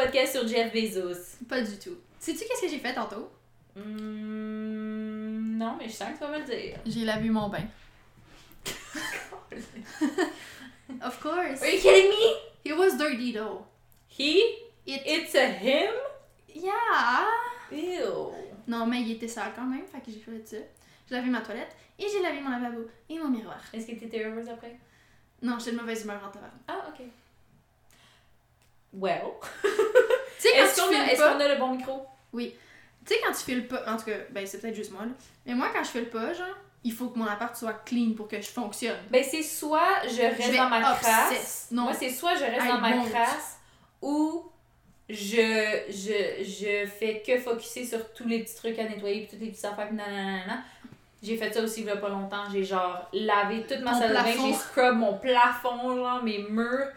podcast sur Jeff Bezos. Pas du tout. Sais-tu qu'est-ce que j'ai fait tantôt? Hmm, non, mais je sens que tu vas me le dire. J'ai lavé mon bain. Of course. Are you kidding me? It was dirty though. He? It... It's a him? Yeah! Ew. Non, mais il était sale quand même, fait que j'ai fait ça. J'ai lavé ma toilette et j'ai lavé mon lavabo et mon miroir. Est-ce que t'étais heureuse après? Non, j'étais de mauvaise humeur en tabac. Ah, ok. Well. Tu sais, quand Est-ce qu'on a, est-ce pas... a le bon micro? Tu sais, quand tu files pas... En tout cas, ben c'est peut-être juste moi, là. Mais moi, quand je file pas, genre, il faut que mon appart soit clean pour que je fonctionne. Ben, c'est soit je reste Je dans ma crasse. Non. Moi, c'est soit je reste I dans ma won't. crasse ou je, je, je fais que focuser sur tous les petits trucs à nettoyer puis toutes les petites affaires puis nanana. J'ai fait ça aussi il y a pas longtemps. J'ai genre lavé toute ma Ton salle de bain, j'ai scrub mon plafond, genre mes murs.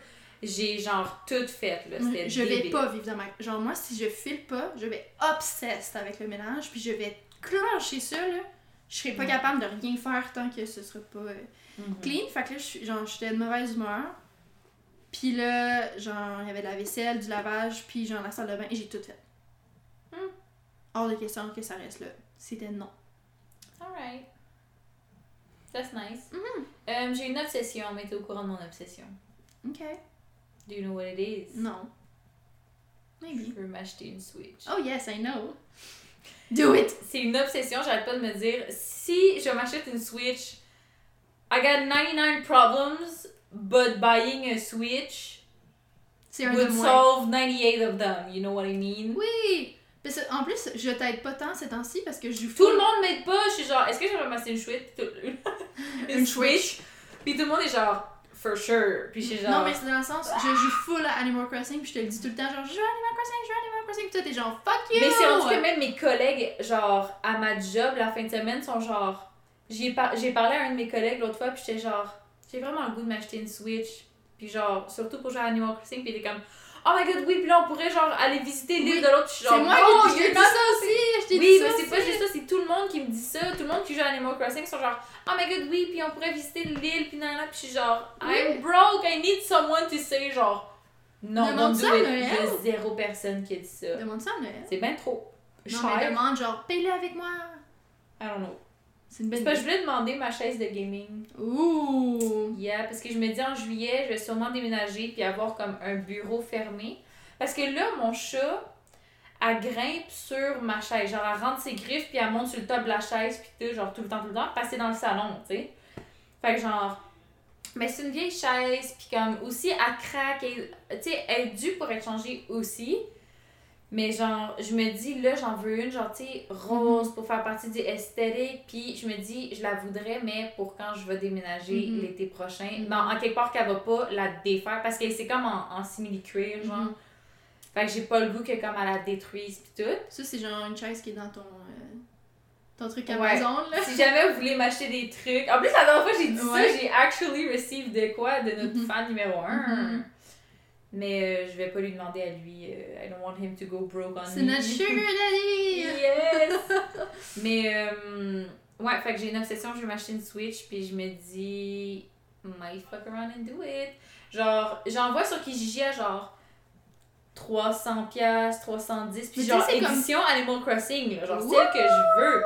J'ai genre tout fait là. C'était Je vais pas vivre dans ma... Genre, moi, si je file pas, je vais obsesse avec le ménage, puis je vais clencher ça, là. Je serai pas capable de rien faire tant que ce sera pas euh, Mhm. clean. Fait que là, je suis- genre, j'étais de mauvaise humeur. Puis là, genre, il y avait de la vaisselle, du lavage, puis genre la salle de bain, et j'ai tout fait. Hmm. Hors de question que ça reste là. C'était non. Alright. That's nice. Euh, j'ai une obsession, mais t'es au courant de mon obsession. Ok. Do you know what it is? Non. Maybe. Je veux m'acheter une Switch. Oh yes, I know. Do it! C'est une obsession, j'arrête pas de me dire si je m'achète une Switch, I got 99 problems, but buying a Switch would solve 98 of them. You know what I mean? Oui! Parce que, en plus, je t'aide pas tant ces temps-ci parce que je joue Tout le monde m'aide pas, je suis genre, est-ce que j'aimerais m'acheter une Switch? Une, Une Switch? Puis tout le monde est genre, for sure. Puis suis genre, Non, mais c'est dans le sens, je joue full à Animal Crossing, puis je te le dis tout le temps, genre, je joue à Animal Crossing, je joue à Animal Crossing, puis toi, t'es genre, fuck you! Mais c'est rendu que même mes collègues, genre, à ma job, la fin de semaine, sont genre. J'ai par- j'ai parlé à un de mes collègues l'autre fois, puis j'étais genre, j'ai vraiment le goût de m'acheter une Switch. Puis genre, surtout pour jouer à Animal Crossing, puis il était comme, oh my god, oui, puis là, on pourrait genre aller visiter l'île Oui. de l'autre, C'est moi oh, qui you're dit ça aussi! Je t'ai Oui, dit ça mais c'est pas juste ça, c'est tout le monde qui me dit ça. Tout le monde qui joue à Animal Crossing sont genre, oh my god, oui, puis on pourrait visiter l'île, puis nanana, puis je suis genre, I'm broke, I need someone to say, genre, non, Demande ça à. Noël. Il y a zéro personne qui a dit ça. Demande ça à Noël. C'est bien trop Non, mais cher. demande genre, paye-le avec moi! I don't know. C'est une C'est belle parce que je voulais demander ma chaise de gaming. Ouh! Yeah, parce que je me dis en juillet, je vais sûrement déménager puis avoir comme un bureau fermé. Parce que là, mon chat, elle grimpe sur ma chaise. Genre, elle rentre ses griffes puis elle monte sur le top de la chaise puis tout, genre tout le temps, tout le temps, c'est dans le salon, tu sais. Fait que genre. Mais c'est une vieille chaise puis comme aussi, elle craque. Tu sais, elle est due pour être changée aussi. Mais genre, je me dis, là, j'en veux une, genre, tu sais, rose pour faire partie du esthétique. Puis je me dis, je la voudrais, mais pour quand je vais déménager Mhm. l'été prochain. Mhm. Non, en quelque part qu'elle va pas la défaire parce que c'est comme en, en simili-cuir, genre. Mhm. Fait que j'ai pas le goût que comme elle la détruise pis tout. Ça, c'est genre une chaise qui est dans ton. euh, ton truc Ouais. Amazon, là. si jamais vous voulez m'acheter des trucs. En plus, la dernière fois j'ai dit Ouais. ça, j'ai actually received de quoi de notre fan numéro 1. Mais euh, je vais pas lui demander à lui. euh, I don't want him to go broke on C'est me. notre sugar daddy! Yes! Mais, euh, ouais, fait que j'ai une obsession, je vais m'acheter une Switch, puis je me dis, might fuck around and do it. Genre, j'en vois sur Kijiji à genre 300$, piastres, 310$, puis genre c'est comme- édition Animal Crossing, genre celle que je veux.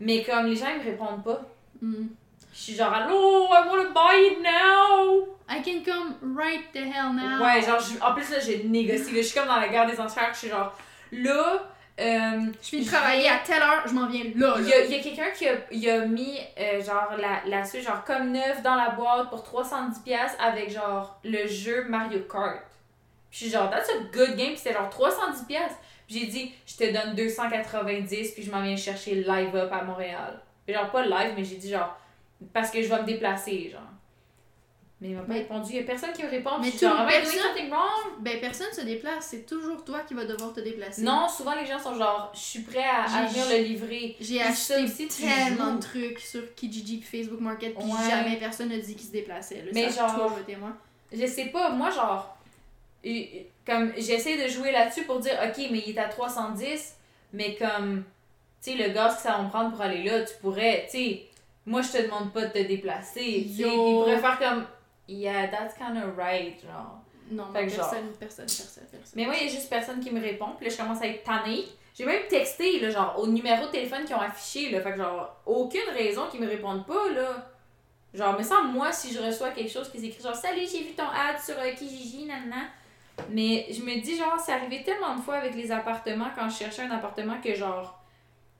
Mais comme les gens ils me répondent pas, Mm. Je suis genre, allô, I wanna buy it now! I can come right the hell now! Ouais, genre, je- en plus là, j'ai négocié, là, je suis comme dans la guerre des enchères, je suis genre, là, euh, Je de travailler à telle heure, je m'en viens là, Il y a, il y a quelqu'un qui a, mis euh, genre la, la Switch genre comme neuf dans la boîte pour 310$ avec genre le jeu Mario Kart. Puis je suis genre, that's a good game, puis c'était genre 310$. Puis j'ai dit, je te donne 290$, puis je m'en viens chercher live up à Montréal. Puis genre pas live, mais j'ai dit genre, parce que je vais me déplacer, genre. Mais il m'a pas Mais- répondu, il y a personne qui me répond, Mais je genre, tout- personne- something wrong? Ben, personne se déplace, c'est toujours toi qui vas devoir te déplacer. Non, souvent les gens sont genre, je suis prêt à, venir le livrer. J'ai acheté aussi, tellement de trucs sur Kijiji puis Facebook Market, puis Ouais. jamais personne n'a dit qu'il se déplaçait. Là. Mais genre- moi. Je sais pas, moi, genre, comme j'essaie de jouer là-dessus pour dire, ok, mais il est à 310, mais comme, tu sais, le gaz que ça va me prendre pour aller là, tu pourrais, tu sais, moi, je te demande pas de te déplacer, Yo. puis il pourrait faire comme, yeah, that's kind of right, genre. Non, que personne, personne, personne, personne. Mais moi, il y a juste personne qui me répond. Puis là, je commence à être tannée. J'ai même texté, là, genre, au numéro de téléphone qu'ils ont affiché, là. Fait que, genre, aucune raison qu'ils me répondent pas, là. Genre, me semble, moi, si je reçois quelque chose qui s'écrit, genre, salut, j'ai vu ton ad sur euh, Kijiji, nanana. Mais je me dis, genre, c'est arrivé tellement de fois avec les appartements quand je cherchais un appartement que, genre,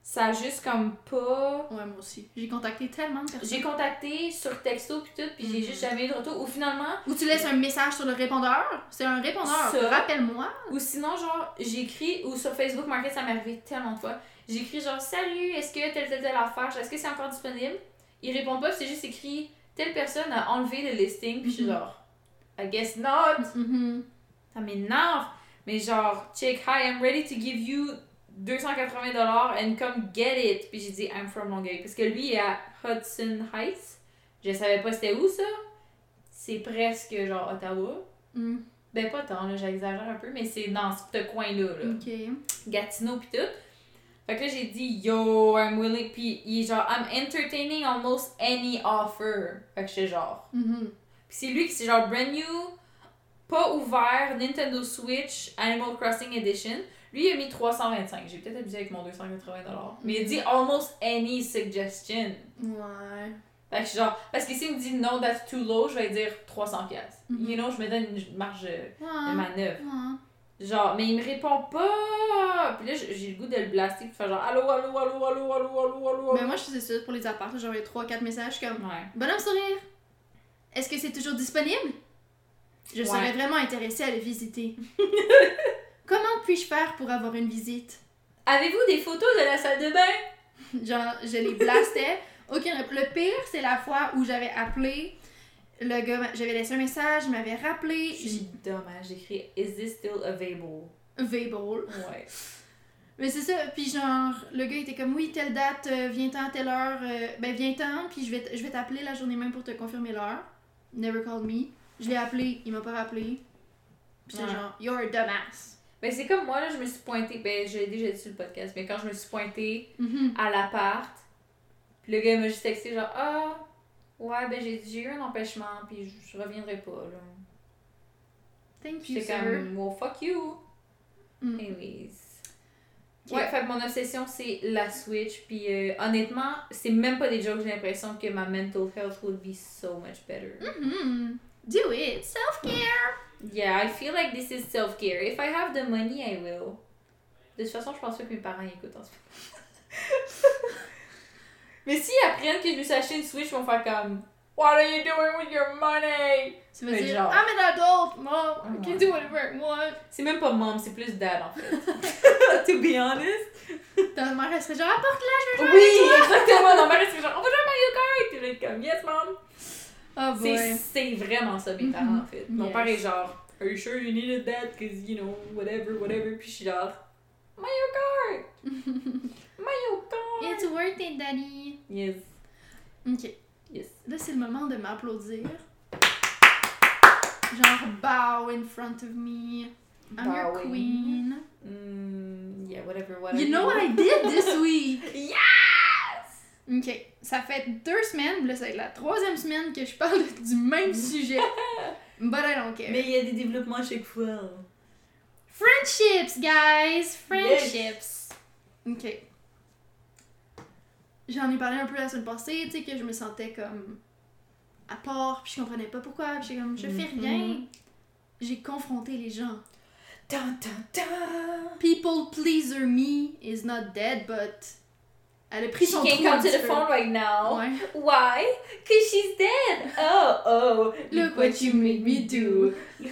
ça a juste comme pas. Ouais, moi aussi. J'ai contacté tellement de personnes. J'ai contacté sur texto puis tout, puis j'ai Mhm. juste jamais eu de retour. Ou finalement, Ou tu laisses un message sur le répondeur. C'est un répondeur. Rappelle-moi. Ou sinon, genre, j'écris, ou sur Facebook Market, ça m'est arrivé tellement de fois. J'écris genre, salut, est-ce que telle, telle, telle affaire, est-ce que c'est encore disponible? Ils répondent pas, c'est juste écrit, telle personne a enlevé le listing, puis je suis Mhm. genre, I guess not. Mhm. Ça m'énerve. Mais genre, check, hi, I'm ready to give you 280$ and come get it. Puis j'ai dit, I'm from Longueuil. Parce que lui est à Hudson Heights. Je savais pas c'était où ça. C'est presque genre Ottawa. Mm. Ben pas tant, là, j'exagère un peu, mais c'est dans ce coin-là. Là. Ok. Gatineau pis tout. Fait que là, j'ai dit, yo, I'm willing. Pis il est genre, I'm entertaining almost any offer. Fait que j'étais genre. Mhm. Pis c'est lui qui c'est genre brand new, pas ouvert, Nintendo Switch, Animal Crossing Edition. Lui, il a mis 325. J'ai peut-être abusé avec mon 280$. Mais il dit almost any suggestion. Ouais. Fait que genre, parce que s'il me dit no, that's too low, je vais dire 300$. piastres. Mhm. You know, je me donne une marge de manœuvre. Ouais. Genre, mais il me répond pas. Puis là, j'ai le goût de le blaster. Puis faire genre, allô, allô, allô, allô, allô, allô, allô. Mais moi, je faisais ça pour les apparts. J'envoyais 3-4 messages comme Ouais. Bonhomme sourire, est-ce que c'est toujours disponible? Je serais vraiment intéressée à le visiter. Comment puis-je faire pour avoir une visite? Avez-vous des photos de la salle de bain? Genre, je les blastais. Aucune Le pire, c'est la fois où j'avais appelé. Le gars, j'avais laissé un message, il m'avait rappelé. C'est dommage, j'écris Is this still available? Vable. Ouais. Mais c'est ça, puis genre, le gars était comme oui, telle date, euh, viens-t'en à telle heure, euh, ben viens-t'en, puis je vais, t- je vais t'appeler la journée même pour te confirmer l'heure. Never called me. Je l'ai appelé, il m'a pas rappelé. Puis c'est Ouais. genre, you're a dumbass. Ben, c'est comme moi, là, je me suis pointée. Ben, je l'ai déjà dit sur le podcast, mais quand je me suis pointée Mhm. à l'appart, puis le gars m'a juste texté genre, ah, ouais, ben, j'ai eu un empêchement, puis je, je reviendrai pas, là. Thank you, sir. comme, well, fuck you. Mm. Anyways. Ouais, fait que mon obsession, c'est la Switch. Puis euh, honnêtement, c'est même pas des jokes, j'ai l'impression que ma mental health would be so much better. Mhm. Do it, self-care. Yeah, I feel like this is self-care. If I have the money, I will. De toute façon, je pense pas que mes parents écoutent en ce moment. Mais s'ils apprennent que je me suis acheté une Switch, ils vont faire comme What are you doing with your money? Veux Mais dire, genre- I'm an adult, mom, I can do whatever I want. C'est même pas mom, c'est plus dad en fait. to be honest. Ta mère, elle serait genre, apporte-la, je veux jouer Oui, avec toi. exactement. Ma mère, elle serait genre On va jouer à Mario Kart. Vais être comme Yes, mom. Oh C'est vraiment ça, mes parents, en fait. Mon Yes. père est genre, Are you sure you needed that? Cause, you know, whatever, whatever. Puis je suis genre, Mario Kart! Mario Kart! It's worth it, daddy. Yes, Ok. yes. Là, c'est le moment de m'applaudir. Genre, bow in front of me. I'm your queen. Mm, yeah, whatever, whatever. You know what I did this week? Yes! Ok, ça fait deux semaines, là, c'est la troisième semaine que je parle du même sujet. But I don't care. Mais il y a des développements à chaque fois. Friendships, guys! Friendships! Ok. J'en ai parlé un peu la semaine passée, tu sais, que je me sentais comme à part, puis je comprenais pas pourquoi, puis j'étais comme, je fais Mhm. rien. J'ai confronté les gens. Dun, dun, dun. People pleaser me is not dead, but elle a pris She son can't trou come to the peu. phone right now. Ouais. Why? Cause she's dead. Oh, oh. Look what you made me do.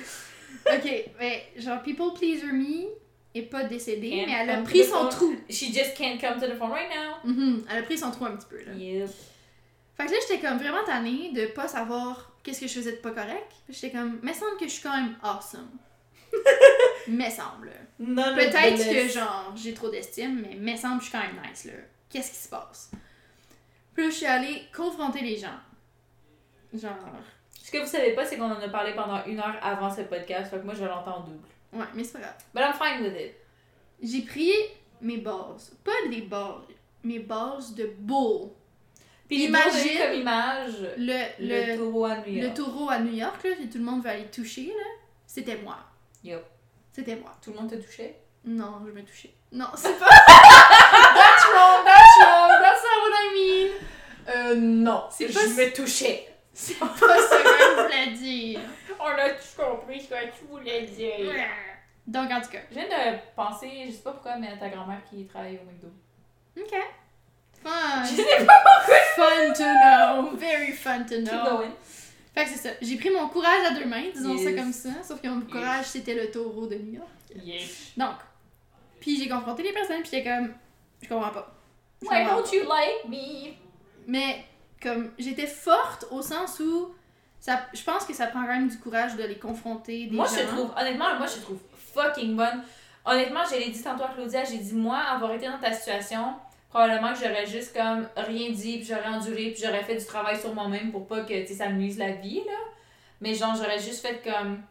Ok, mais genre, people pleaser me est pas décédée, Can't mais elle a pris son phone. trou. She just can't come to the phone right now. Mhm, Elle a pris son trou un petit peu, là. Yep. Fait que là, j'étais comme vraiment tannée de pas savoir qu'est-ce que je faisais de pas correct. J'étais comme, mais semble que je suis quand même awesome. mais semble. Peut-être que genre, j'ai trop d'estime, mais mais semble que je suis quand même nice, là. Qu'est-ce qui se passe? Puis là, je suis allée confronter les gens. Genre, Ce que vous savez pas, c'est qu'on en a parlé pendant une heure avant ce podcast, fait que moi je l'entends en double. ouais, mais c'est pas grave. But I'm fine with it. J'ai pris mes bases. Pas des bases, mes bases de bull. Puis Imagine- comme image Le, le, le, taureau à New le York. taureau à New York, là, que tout le monde va aller toucher, là. c'était moi. Yo. C'était moi. Tout le monde te touchait? Non, je me touchais. Non, c'est pas. that's wrong, wrong, that's not what I mean. Euh, non, c'est Je pas, me touchais. c'est pas ce que je voulais dire. On a tous compris ce que tu voulais dire. Donc, en tout cas, Je viens de penser, je sais pas pourquoi, mais à ta grand-mère qui travaille au McDo. ok. Fun. Je sais pas Fun to know. Very fun to Keep know. going. Fait que c'est ça. J'ai pris mon courage à deux mains, disons ça comme ça. Sauf que mon courage, c'était le taureau de New York. Yes. Donc, puis j'ai confronté les personnes, puis j'étais comme, je comprends pas. Why don't you like me? Mais, comme, j'étais forte au sens où, ça, je pense que ça prend quand même du courage de les confronter. Des Moi, gens. je trouve, honnêtement, moi, je trouve fucking bonne. Honnêtement, je l'ai dit tantôt à Claudia, j'ai dit, moi, avoir été dans ta situation, probablement que j'aurais juste comme rien dit, puis j'aurais enduré, puis j'aurais fait du travail sur moi-même pour pas que, ça me nuise la vie, là. Mais genre, j'aurais juste fait comme,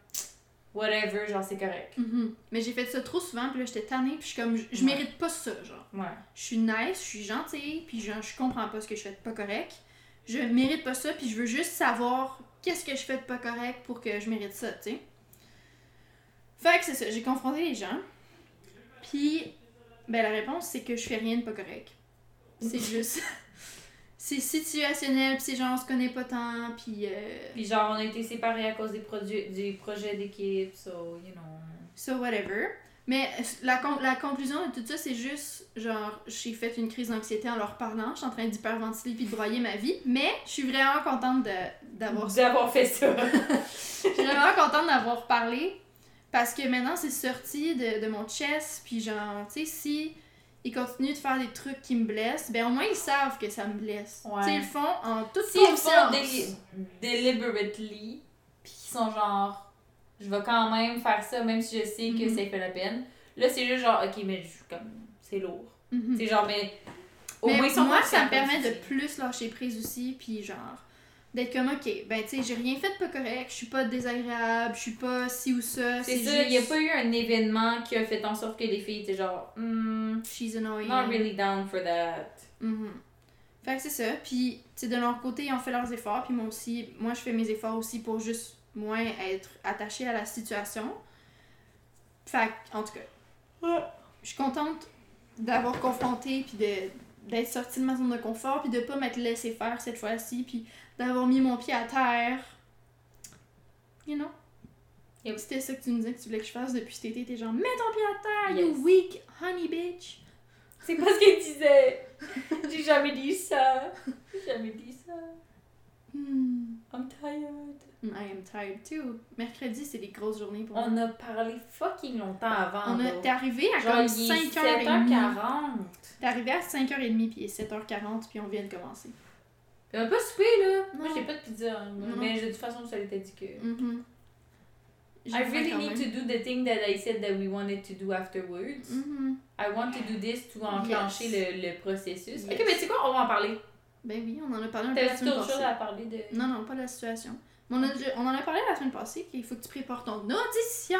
whatever, genre, c'est correct. Mhm. Mais j'ai fait ça trop souvent, puis là, j'étais tannée, puis je suis comme, je, je Ouais. mérite pas ça, genre. Ouais. Je suis nice, je suis gentille, puis genre, je comprends pas ce que je fais de pas correct. Je mérite pas ça, puis je veux juste savoir qu'est-ce que je fais de pas correct pour que je mérite ça, tu sais. Fait que c'est ça, j'ai confronté les gens. Puis, ben la réponse, c'est que je fais rien de pas correct. C'est juste. C'est situationnel, puis c'est genre, on se connaît pas tant, puis. Euh, Puis genre, on a été séparés à cause des, produits, des projets d'équipe, so, you know. So, whatever. Mais la, con- la conclusion de tout ça, c'est juste, genre, j'ai fait une crise d'anxiété en leur parlant. Je suis en train d'hyperventiler puis de broyer ma vie. Mais je suis vraiment contente de- d'avoir D'avoir fait ça. Je suis vraiment contente d'avoir parlé. Parce que maintenant, c'est sorti de, de mon chest. Puis genre, tu sais, si ils continuent de faire des trucs qui me blessent, ben au moins ils savent que ça me blesse. Ouais. Tu sais, ils le font en toute le conscience. font déli- deliberately, puis qu'ils sont genre, je vais quand même faire ça, même si je sais que Mhm. ça fait la peine. Là, c'est juste genre, ok, mais je- comme, c'est lourd. Mhm. C'est genre, mais au Mais moins, ils sont moi, ça me permet de plus lâcher prise aussi, puis genre, d'être comme, ok, ben tu sais, j'ai rien fait de pas correct, je suis pas désagréable, je suis pas ci ou ça, C'est c'est ça, juste... il n'y a pas eu un événement qui a fait en sorte que les filles étaient genre, hmm, She's annoying. not really down for that. Mhm. Fait que c'est ça, puis tu sais, de leur côté, ils ont fait leurs efforts, puis moi aussi, moi je fais mes efforts aussi pour juste moins être attachée à la situation. Fait que, en tout cas, je suis contente d'avoir confronté, puis de d'être sortie de ma zone de confort, puis de pas m'être laissé faire cette fois-ci, puis d'avoir mis mon pied à terre. You know? Yep. C'était ça que tu me disais que tu voulais que je fasse depuis cet été. T'es genre, mets ton pied à terre, Yes. you weak honey bitch. C'est pas ce qu'il disait. J'ai jamais dit ça. J'ai jamais dit ça. Hmm. I'm tired. I am tired too. Mercredi, c'est des grosses journées pour moi. On a parlé fucking longtemps avant. On a-. T'es arrivé à Genre, comme il est 5h30. 7h40. T'es arrivé à 5h30 puis il est 7h40 puis on vient de commencer. Puis on a pas soupé, là? Moi, j'ai pas de pizza. hein. Mais de toute façon, ça l'était dit que. Mhm. J'ai I really need même. to do the thing that I said that we wanted to do afterwards. Mhm. I want to do this to enclencher le, le processus. Yes. Ok, mais tu sais quoi, on va en parler. Ben oui, on en a parlé un peu la semaine passée. à parler de. Non, non, pas de la situation. Mais on, a, on en a parlé la semaine passée qu'il faut que tu prépares ton audition.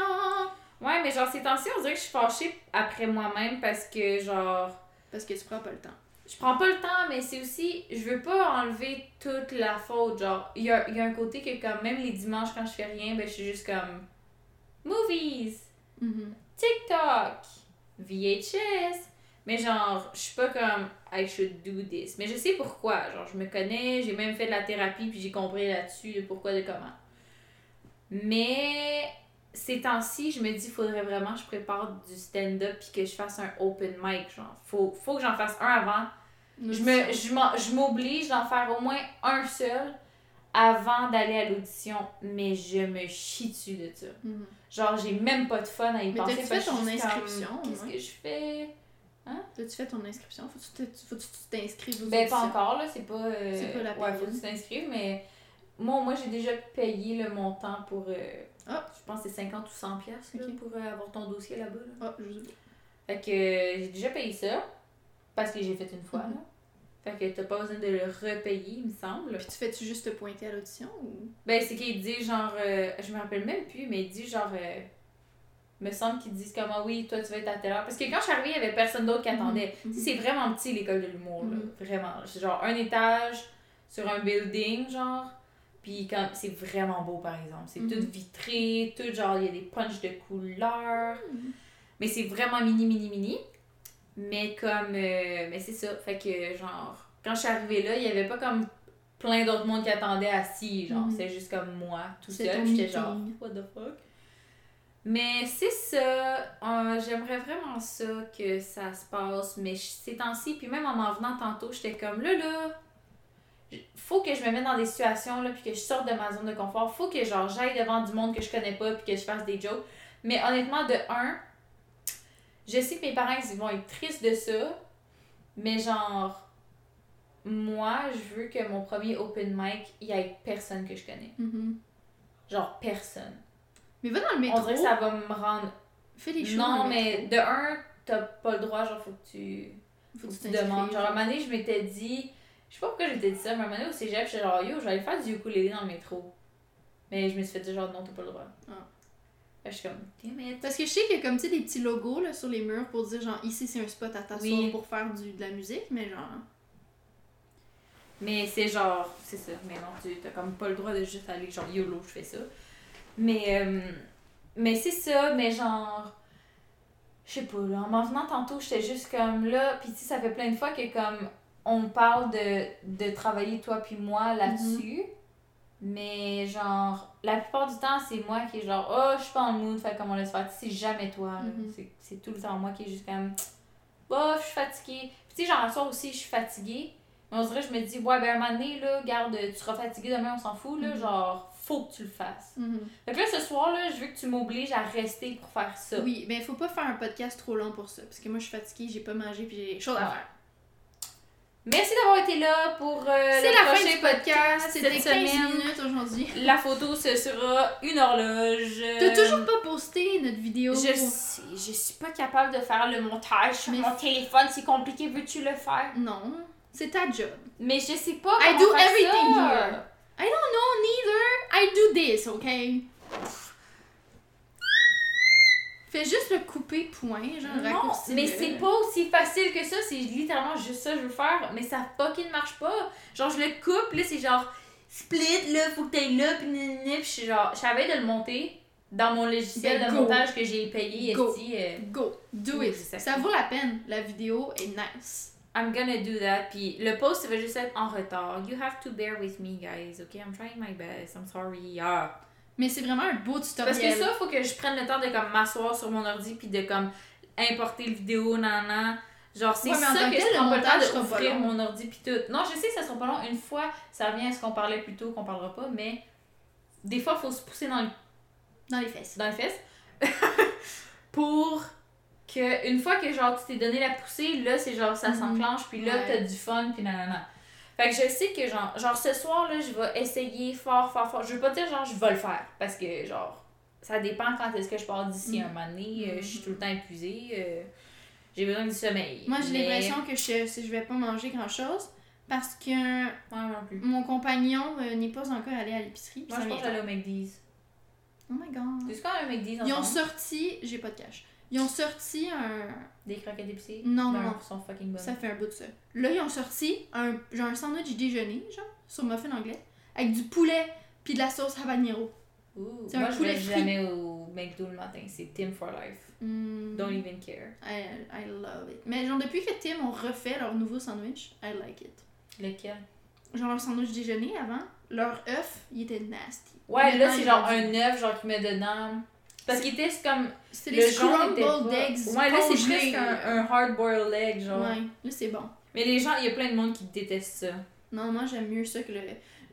Ouais, mais genre, ces temps-ci, on dirait que je suis fâchée après moi-même parce que, genre. Parce que tu prends pas le temps. Je prends pas le temps, mais c'est aussi, je veux pas enlever toute la faute. Genre, il y a, y a un côté que, comme, même les dimanches, quand je fais rien, ben, je suis juste comme. Movies, Mhm. TikTok, VHS. Mais genre, je suis pas comme I should do this. Mais je sais pourquoi. Genre, je me connais, j'ai même fait de la thérapie, puis j'ai compris là-dessus le pourquoi de comment. Mais ces temps-ci, je me dis, faudrait vraiment que je prépare du stand-up, puis que je fasse un open mic. Genre, faut, faut que j'en fasse un avant. Je me- m'oblige d'en faire au moins un seul avant d'aller à l'audition, mais je me chie dessus de ça. Mhm. Genre, j'ai même pas de fun à y Mais penser. t'as-tu fait ton inscription, Qu'est-ce ouais? que je fais? T'as-tu fait ton inscription? Faut-tu aux Ben, pas encore, là, c'est pas. euh, C'est pas la Ouais, payante. faut que tu t'inscrives, mais moi, moi j'ai déjà payé le montant pour. euh, Ah. Je pense que c'est 50 ou 100 pièces Ok. pour euh, avoir ton dossier là-bas. Là. Ah, je. Fait que euh, j'ai déjà payé ça parce que j'ai fait une fois. Mhm. là. Fait que t'as pas besoin de le repayer, il me semble. Puis tu fais-tu juste te pointer à l'audition ou? Ben, c'est qu'il dit genre. je me rappelle même plus, mais il dit genre. euh, me semble qu'ils disent comme ah oui, toi tu vas être à telle heure. Parce que quand je suis arrivée, il y avait personne d'autre qui attendait. Mhm. Tu sais, C'est vraiment petit l'école de l'humour, là. Mhm. Vraiment. C'est genre un étage sur un building, genre. Puis comme c'est vraiment beau par exemple. C'est Mhm. tout vitré, tout genre il y a des punches de couleurs. Mhm. Mais c'est vraiment mini mini mini. Mais comme euh, mais c'est ça, fait que genre quand je suis arrivée là, il y avait pas comme plein d'autres monde qui attendaient assis, genre Mhm. c'est juste comme moi tout seul, j'étais genre what the fuck? Mais c'est ça, euh, j'aimerais vraiment ça que ça se passe, mais ces temps-ci, puis même en m'en venant tantôt, j'étais comme là là, faut que je me mette dans des situations là, puis que je sorte de ma zone de confort, faut que genre j'aille devant du monde que je connais pas, puis que je fasse des jokes. Mais honnêtement, de un, je sais que mes parents ils vont être tristes de ça, mais genre moi, je veux que mon premier open mic, il y ait personne que je connais. Mhm. Genre personne. Mais va dans le métro. On dirait que ça va me rendre Fais des choses. non, mais de un, t'as pas le droit, genre, faut que tu, Faut faut que que tu demandes. Genre, à un moment donné, je m'étais dit, je sais pas pourquoi j'étais dit ça, mais à un moment donné, au cégep, j'étais genre, yo, je vais aller faire du ukulélé dans le métro. Mais je me suis fait dire, genre, non, t'as pas le droit. Ah. Je suis comme, damn it. Parce que je sais qu'il y a comme, tu sais, des petits logos là, sur les murs pour dire, genre, ici c'est un spot à t'asseoir Oui. pour faire du, de la musique, mais genre. Mais c'est genre, c'est ça. Mais non, tu t'as comme pas le droit de juste aller, genre, YOLO, je fais ça. Mais, euh, mais c'est ça, mais genre, je sais pas, là, en m'en venant tantôt, j'étais juste comme là, pis tu sais, ça fait plein de fois que comme, on parle de, de travailler toi puis moi là-dessus. Mais genre, la plupart du temps, c'est moi qui est genre, oh, je suis pas en mood, fait comme on laisse faire. C'est jamais toi. Mhm. C'est- tout le temps moi qui est juste comme, bof, je suis fatiguée. Puis tu sais, genre, soir aussi, je suis fatiguée. Mais on dirait, je me dis, ouais, ben, à un moment donné, là, garde, tu seras fatiguée demain, on s'en fout, là. Mhm. Genre, faut que tu le fasses. Mhm. Fait que là, ce soir, là, je veux que tu m'obliges à rester pour faire ça. Oui, mais faut pas faire un podcast trop long pour ça. Parce que moi, je suis fatiguée, j'ai pas mangé, puis j'ai des choses à faire. Merci d'avoir été là pour euh, C'est le la fin prochain du podcast. cette C'était 15 semaine. minutes aujourd'hui. La photo, ce sera une horloge. T'as toujours pas posté notre vidéo. Je sais, je suis pas capable de faire le montage sur Mais- mon téléphone, c'est compliqué, veux-tu le faire? Non, c'est ta job. Mais je sais pas I comment do faire everything ça. here. I don't know neither. I do this, okay? Fais juste le couper point, genre Non, mais c'est pas aussi facile que ça, c'est littéralement juste ça que je veux faire, mais ça fucking marche pas. Genre, je le coupe, là, c'est genre split, là, faut que t'ailles là, pis nanana, pis je suis genre, je savais de le monter dans mon logiciel Ben, de go. montage que j'ai payé, Go. esti, euh, Go, do Oui, it. ça. Ça vaut la peine. La vidéo est nice. I'm gonna do that. Puis le post, ça va juste être en retard. You have to bear with me, guys. Okay, I'm trying my best. I'm sorry. Ah. Mais c'est vraiment un beau tutoriel. Parce que ça, faut que je prenne le temps de comme m'asseoir sur mon ordi puis de comme importer le vidéo, nan Genre, c'est Ouais, ça que que je prends le temps d'ouvrir mon ordi puis tout. Non, je sais que ça sera pas long. Une fois, ça revient à ce qu'on parlait plus tôt, qu'on parlera pas, mais des fois, faut se pousser dans le Dans les fesses. dans les fesses pour que une fois que genre tu t'es donné la poussée là c'est genre ça Mhm. s'enclenche puis là Ouais. t'as du fun puis nanana fait que je sais que genre genre ce soir là je vais essayer fort fort fort je veux pas dire genre je vais le faire parce que genre ça dépend quand est-ce que je pars d'ici Mhm. un moment donné euh, je suis tout le temps épuisée euh, j'ai besoin du sommeil Moi, j'ai Mais- l'impression que je, si je vais pas manger grand chose parce que Ouais, non plus mon compagnon euh, n'est pas encore allé à l'épicerie. moi je pense que j'allais au McDee's Oh my god. tu quand un McDee's Ils ont sorti, j'ai pas de cash. Ils ont sorti un. des croquettes épicées Non, non, non. ils sont fucking bonnes Ça fait un bout de ça. Là, ils ont sorti un, genre un sandwich déjeuner, genre, sur muffin anglais, avec du poulet puis de la sauce habanero. Ouh, C'est moi un je poulet jamais au McDo le matin, c'est Tim for life. Mm, Don't even care. I, I love it. Mais genre, depuis que Tim ont refait leur nouveau sandwich, I like it. Lequel? Genre, leur sandwich déjeuner avant, leur œuf, il était nasty. Ouais, là c'est genre un œuf genre qu'il met dedans. Parce qu'il était comme. C'était Le les scrambled eggs. Ouais, là c'est presque un, un hard boiled egg genre. Ouais, là c'est bon. Mais les gens, il y a plein de monde qui détestent ça. Non, moi j'aime mieux ça que le.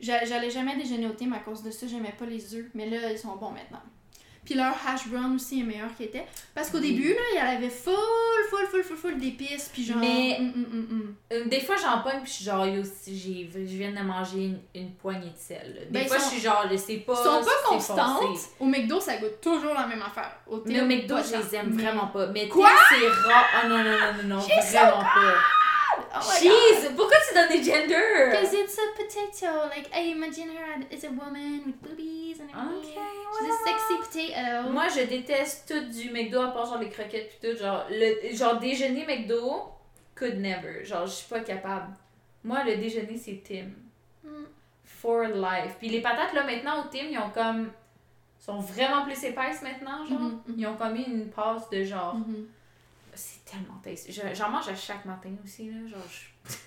J'a- J'allais jamais déjeuner au Tim à cause de ça, j'aimais pas les œufs, mais là ils sont bons maintenant. Puis leur hash brown aussi est meilleur qu'il était. Parce qu'au Oui. début, là, il y en avait full, full, full, full, full d'épices, puis genre. Mais- hum, hum, hum. Euh, Des fois j'en pogne puis je suis genre yo, si j'ai je viens de manger une, une poignée de sel. là. Des Ben, fois ils je sont- suis genre sais pas. Ils sont pas c'est constantes. foncé. Au McDo, ça goûte toujours la même affaire. Au Mais Tim, au McDo, je les aime Mais- vraiment pas. Mais c'est rare. Oh non, non, non, non, non, vraiment pas. Oh god! Jeez, pourquoi tu donnes des genders? Because it's a potato. Like, I imagine her as a woman with boobies and everything. She's a sexy potato. Moi, je déteste tout du McDo à part genre les croquettes puis tout. Genre, le, genre déjeuner McDo, could never. Genre, je suis pas capable. Moi, le déjeuner, c'est Tim. Mm. for life. Puis les patates, là, maintenant, au team, ils ont comme. sont vraiment plus épaisses maintenant, genre. Mhm, mhm. Ils ont comme une passe de genre. Mhm. C'est tellement tasty. Je- J'en mange à chaque matin aussi, là. Genre,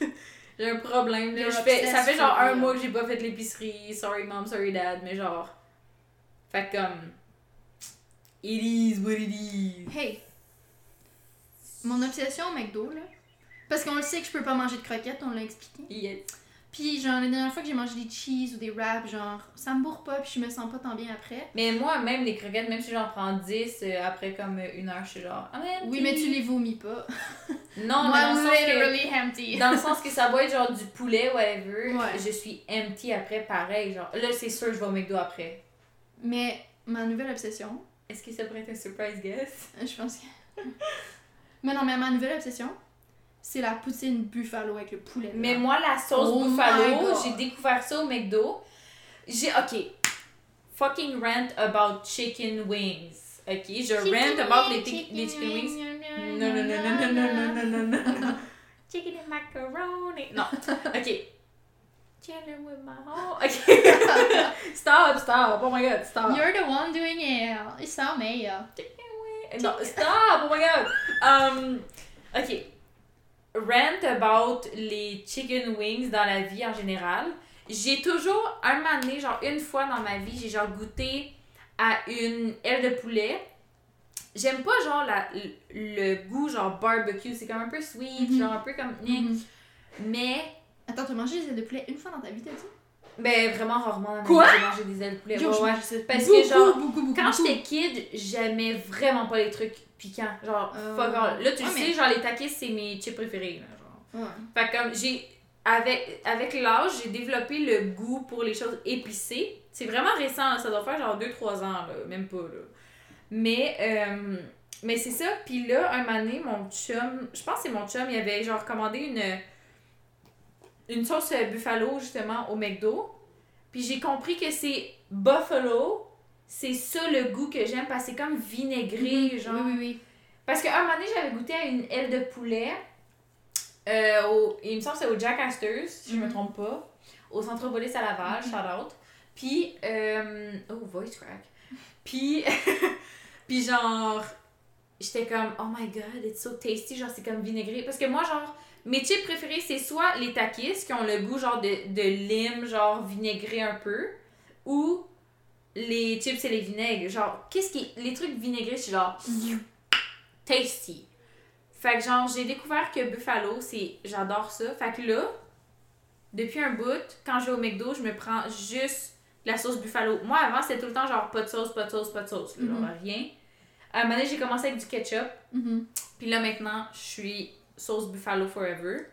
je- j'ai un problème, là. Je fais, ça fait genre un mois que j'ai pas fait de l'épicerie. Sorry mom, sorry dad, mais genre. Fait comme. It is what it is. Hey, mon obsession au McDo, là. Parce qu'on le sait que je peux pas manger de croquettes, on l'a expliqué. Yes. Puis, genre, la dernière fois que j'ai mangé des cheese ou des wraps, genre, ça me bourre pas, puis je me sens pas tant bien après. Mais moi, même les croquettes, même si j'en prends 10, euh, après comme euh, une heure, je suis genre. Ah, mais Oui, mais tu les vomis pas. Non, mais dans le sens que. empty. Dans le sens que ça va être genre du poulet, whatever. Ouais. Je suis empty après, pareil. Genre, là, c'est sûr, je vais au McDo après. Mais ma nouvelle obsession, Est-ce que ça pourrait être un surprise guest? je pense que. mais non, mais ma nouvelle obsession, c'est la poutine buffalo avec le poulet. Mais moi, la sauce Oh buffalo, j'ai découvert ça au McDo. J'ai. Ok. Fucking rant about chicken wings. Ok, je Chicken rant about les, wings, tic- les chicken wings. wings. Non, non, non, non, non, non, non, non, non, non. Chicken and macaroni. Non. Ok. Chilling with my home. Ok. stop, stop. Oh my god, stop. You're the one doing it. It's not me. No, stop! Oh my god! Um, ok. Rant about les chicken wings dans la vie en général. J'ai toujours, un moment donné, genre une fois dans ma vie, j'ai genre goûté à une aile de poulet. J'aime pas genre la, le, le goût genre barbecue, c'est comme un peu sweet, Mhm. genre un peu comme... Mhm. Mais, Attends, t'as mangé des ailes de poulet une fois dans ta vie, t'as dit? Ben vraiment rarement dans ma Quoi? vie, j'ai mangé des ailes de poulet. Yo, Ouais, je ouais. mange ça Parce beaucoup, que genre, beaucoup, beaucoup, Quand beaucoup. j'étais kid, j'aimais vraiment pas les trucs piquants. Genre, Euh, fuck all. Là, tu le sais, mais- genre, les takis, c'est mes chips préférés. Là, genre. Ouais. Fait que comme, j'ai. Avec, avec l'âge, j'ai développé le goût pour les choses épicées. C'est vraiment récent, là, ça doit faire genre 2-3 ans, là, même pas. Là. Mais, euh, mais c'est ça. Puis là, un moment donné, mon chum, je pense que c'est mon chum, il avait genre commandé une, une sauce euh, buffalo justement au McDo. Puis j'ai compris que c'est buffalo. C'est ça le goût que j'aime parce que c'est comme vinaigré, genre. Oui, oui, oui. Parce qu'un moment donné, j'avais goûté à une aile de poulet. euh, au, il me semble que c'est au Jack Astor's, si je me Mhm. trompe pas. Au Centropolis à Laval, Mhm. shout out. Puis, euh, oh, voice crack. Puis, puis genre, j'étais comme, oh my god, it's so tasty. Genre, c'est comme vinaigré. Parce que moi, genre, mes chips préférés, c'est soit les takis qui ont le goût, genre, de, de lime, genre, vinaigré un peu. Ou les chips et les vinaigres. Genre, qu'est-ce qui. Les trucs vinaigrés, c'est genre tasty. Fait que genre, j'ai découvert que Buffalo, c'est. J'adore ça. Fait que là, depuis un bout, quand je vais au McDo, je me prends juste la sauce Buffalo. Moi, avant, c'était tout le temps genre pas de sauce, pas de sauce, pas de sauce. là, Genre Mhm. rien. À un moment donné, j'ai commencé avec du ketchup. Mhm. Puis là, maintenant, je suis sauce Buffalo forever.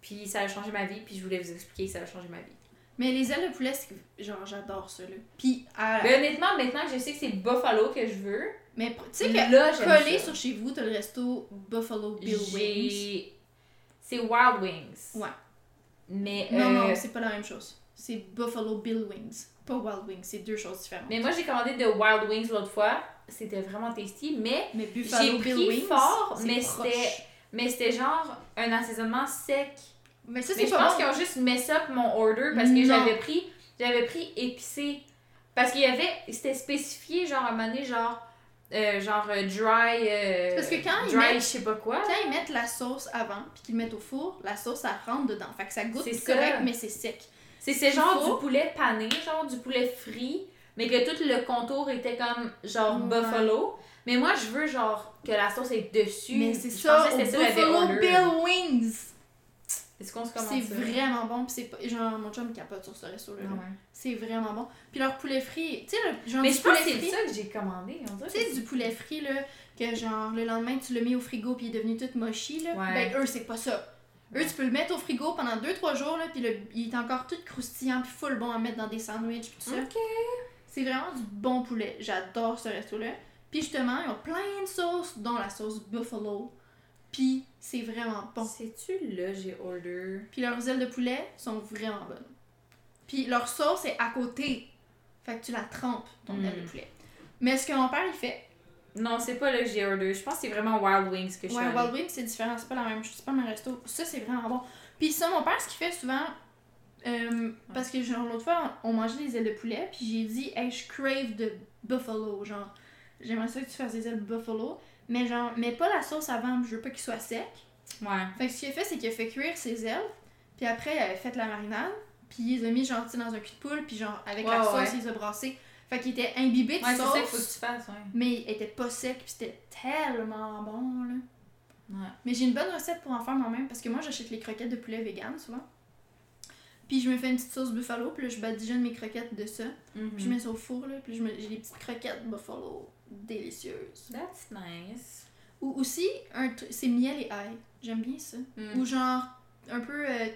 Puis ça a changé ma vie. Puis je voulais vous expliquer que ça a changé ma vie. Mais les ailes de poulet, c'est que- genre, j'adore ça, là. Puis, à- Mais honnêtement, maintenant que je sais que c'est Buffalo que je veux, mais tu sais que là, collé sur chez vous, t'as le resto Buffalo Bill Wings. C'est Wild Wings. Ouais. Mais. Non, euh, non, c'est pas la même chose. C'est Buffalo Bill Wings. Pas Wild Wings, c'est deux choses différentes. Mais moi, j'ai commandé de Wild Wings l'autre fois. C'était vraiment tasty. Mais, Mais Buffalo Bill Wings, fort, mais c'était- mais c'était genre un assaisonnement sec. Mais ça, c'est je pas pense bon. qu'ils ont juste mess up mon order parce que j'avais pris, j'avais pris épicé. Parce qu'il y avait. C'était spécifié, genre, à un moment donné, genre. euh, genre euh, dry. euh, Parce que quand ils mettent- je sais pas quoi. Quand ils mettent la sauce avant, puis qu'ils mettent au four, la sauce, ça rentre dedans. Fait que ça goûte ça. correct, mais c'est sec. C'est genre faut- du poulet pané, genre du poulet frit, mais que tout le contour était comme genre Ouais. buffalo. Mais moi, je veux genre que la sauce est dessus. Mais c'est ça, au Buffalo. Bill Wings. Est-ce qu'on se commande C'est vraiment bon, pis c'est pas... Genre, mon chum capote sur ce resto-là. Ah ouais. C'est vraiment bon. Puis leur poulet frit, tu sais, le genre Mais je pense que c'est ça que j'ai commandé. Tu sais, du poulet frit, là, que genre, le lendemain, tu le mets au frigo, puis il est devenu tout mochi, là. Ouais. Ben, eux, c'est pas ça. Eux, tu peux le mettre au frigo pendant 2-3 jours, là, puis le- il est encore tout croustillant, puis full bon à mettre dans des sandwichs, puis tout ça. Ok. C'est vraiment du bon poulet. J'adore ce resto-là. Puis justement, ils ont plein de sauces, dont la sauce buffalo. Puis c'est vraiment bon. C'est-tu là, j'ai order? Puis leurs ailes de poulet sont vraiment bonnes. Puis leur sauce est à côté. Fait que tu la trempes, ton Mm. aile de poulet. Mais ce que mon père, il fait, Non, c'est pas là que j'ai order. Je pense que c'est vraiment Wild Wings que je suis Ouais. Wild Wings, c'est différent, c'est pas la même chose, c'est pas le même resto. Ça, c'est vraiment bon. Puis ça, mon père, ce qu'il fait souvent, Euh, Parce que, genre, l'autre fois, on, mangeait des ailes de poulet, puis j'ai dit, hey, je crave de buffalo. Genre, j'aimerais ça que tu fasses des ailes de buffalo, mais genre, mets pas la sauce avant, je veux pas qu'il soit sec. Ouais. Fait que ce qu'il a fait, c'est qu'il a fait cuire ses ailes, puis après, il avait fait la marinade, puis il les a mis, genre, dans un cul de poule, puis genre, avec la sauce, il les a brassés. Fait qu'il était imbibé de Ouais, ça qu'il faut que sauce, tu fasses, ouais. mais il était pas sec, puis c'était tellement bon, là. Ouais. Mais j'ai une bonne recette pour en faire moi-même parce que moi j'achète les croquettes de poulet vegan souvent. Puis je me fais une petite sauce buffalo, puis là je badigeonne mes croquettes de ça. Puis je mets ça au four, là, puis j'ai des petites croquettes buffalo délicieuses. That's nice. Ou aussi, c'est miel et ail. J'aime bien ça. Mm. Ou genre un peu euh,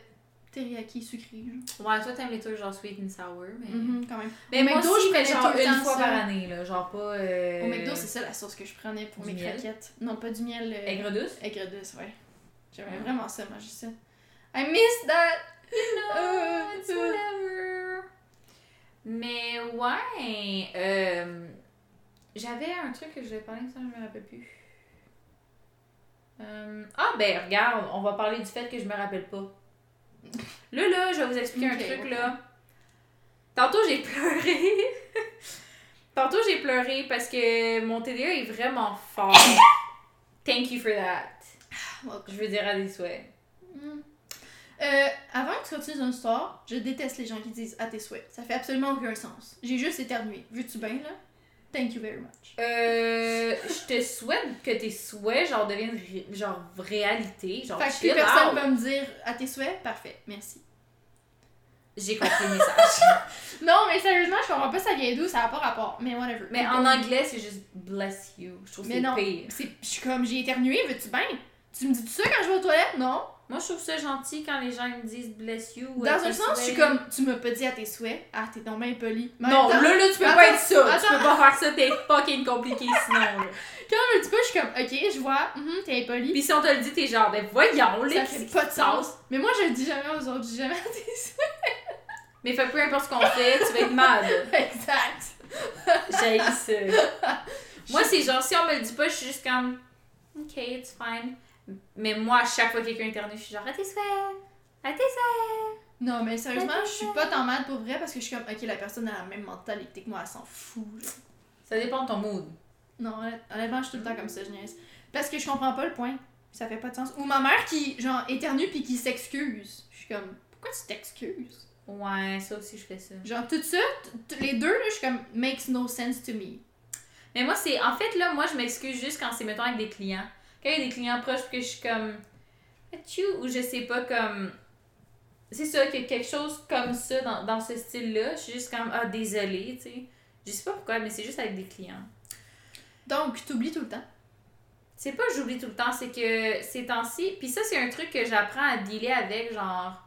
teriyaki sucré. Genre. Ouais, toi, t'aimes les trucs genre sweet and sour, mais. Mhm, quand même. Mais McDo, aussi, je prenais genre une fois ça. par année, là. Genre pas. Euh... Au McDo, c'est ça la sauce que je prenais pour du mes miel? croquettes. Non, pas du miel. euh, Aigre douce? Aigre douce, ouais. J'aimerais Ouais. vraiment ça, manger ça. I miss that! No, it's Euh, euh. whatever. Mais ouais. euh, J'avais un truc que je vais parler, ça, je me rappelle plus. Euh, Ah, ben, regarde, on va parler du fait que je me rappelle pas. Là, là, je vais vous expliquer un truc, là. Tantôt, j'ai pleuré. Tantôt, j'ai pleuré parce que mon TDA est vraiment fort. Thank you for that. Je veux dire à des souhaits. Hmm. Euh, avant que tu continues dans l'histoire, je déteste les gens qui disent à tes souhaits. Ça fait absolument aucun sens. J'ai juste éternué. Veux-tu bien, là? Thank you very much. Euh, je te souhaite que tes souhaits genre deviennent ré- genre réalité, genre fait que personne va me dire à tes souhaits, parfait, merci. J'ai compris le message. Non, mais sérieusement, je comprends pas ça vient d'où, ça a pas rapport. Mais whatever. Mais en anglais, c'est juste bless you. Je trouve que Mais c'est non. pire. C'est- Je suis comme, j'ai éternué, veux-tu bien? Tu me dis ça quand je vais aux toilettes? Non. Moi, je trouve ça gentil quand les gens me disent bless you. ou Dans un sens, je suis comme, tu m'as pas dit à tes souhaits. Ah, t'es donc bien poli. Non, temps, là, là, tu peux Attends, pas être ça. Tu attends. peux pas faire ça, t'es fucking compliqué sinon. quand on me dit pas, je suis comme, ok, je vois, mhm, t'es impoli. Puis si on te le dit, t'es genre, ben voyons, Ça là, fait pas de sens. Mais moi, je le dis jamais aux autres, je dis jamais à tes souhaits. Mais fait peu importe ce qu'on fait, tu vas être mad. exact. J'ai ça. Moi, c'est genre, si on me le dit pas, je suis juste comme, ok, it's fine. Mais moi, à chaque fois que quelqu'un éternue, je suis genre, à tes souhaits, à tes souhaits. Non, mais sérieusement, je suis pas tant mal pour vrai parce que je suis comme, ok, la personne a la même mentalité que moi, elle s'en fout. là. Ça dépend de ton mood. Non, honnêt- honnêtement, je suis tout le temps comme ça, je niaise. Parce que je comprends pas le point. Ça fait pas de sens. Ou ma mère qui, genre, éternue puis qui s'excuse. Je suis comme, pourquoi tu t'excuses? Ouais, ça aussi, je fais ça. Genre, tout ça, les deux, là, je suis comme, makes no sense to me. Mais moi, c'est. En fait, là, moi, je m'excuse juste quand c'est, mettons, avec des clients. Quand il y a des clients proches, que je suis comme. Ou je sais pas, comme. C'est ça, qu'il y a quelque chose comme ça dans, dans ce style-là. Je suis juste comme, ah, désolée, tu sais. Je sais pas pourquoi, mais c'est juste avec des clients. Donc, t'oublies tout le temps? C'est pas que j'oublie tout le temps, c'est que ces temps-ci. Puis ça, c'est un truc que j'apprends à dealer avec, genre.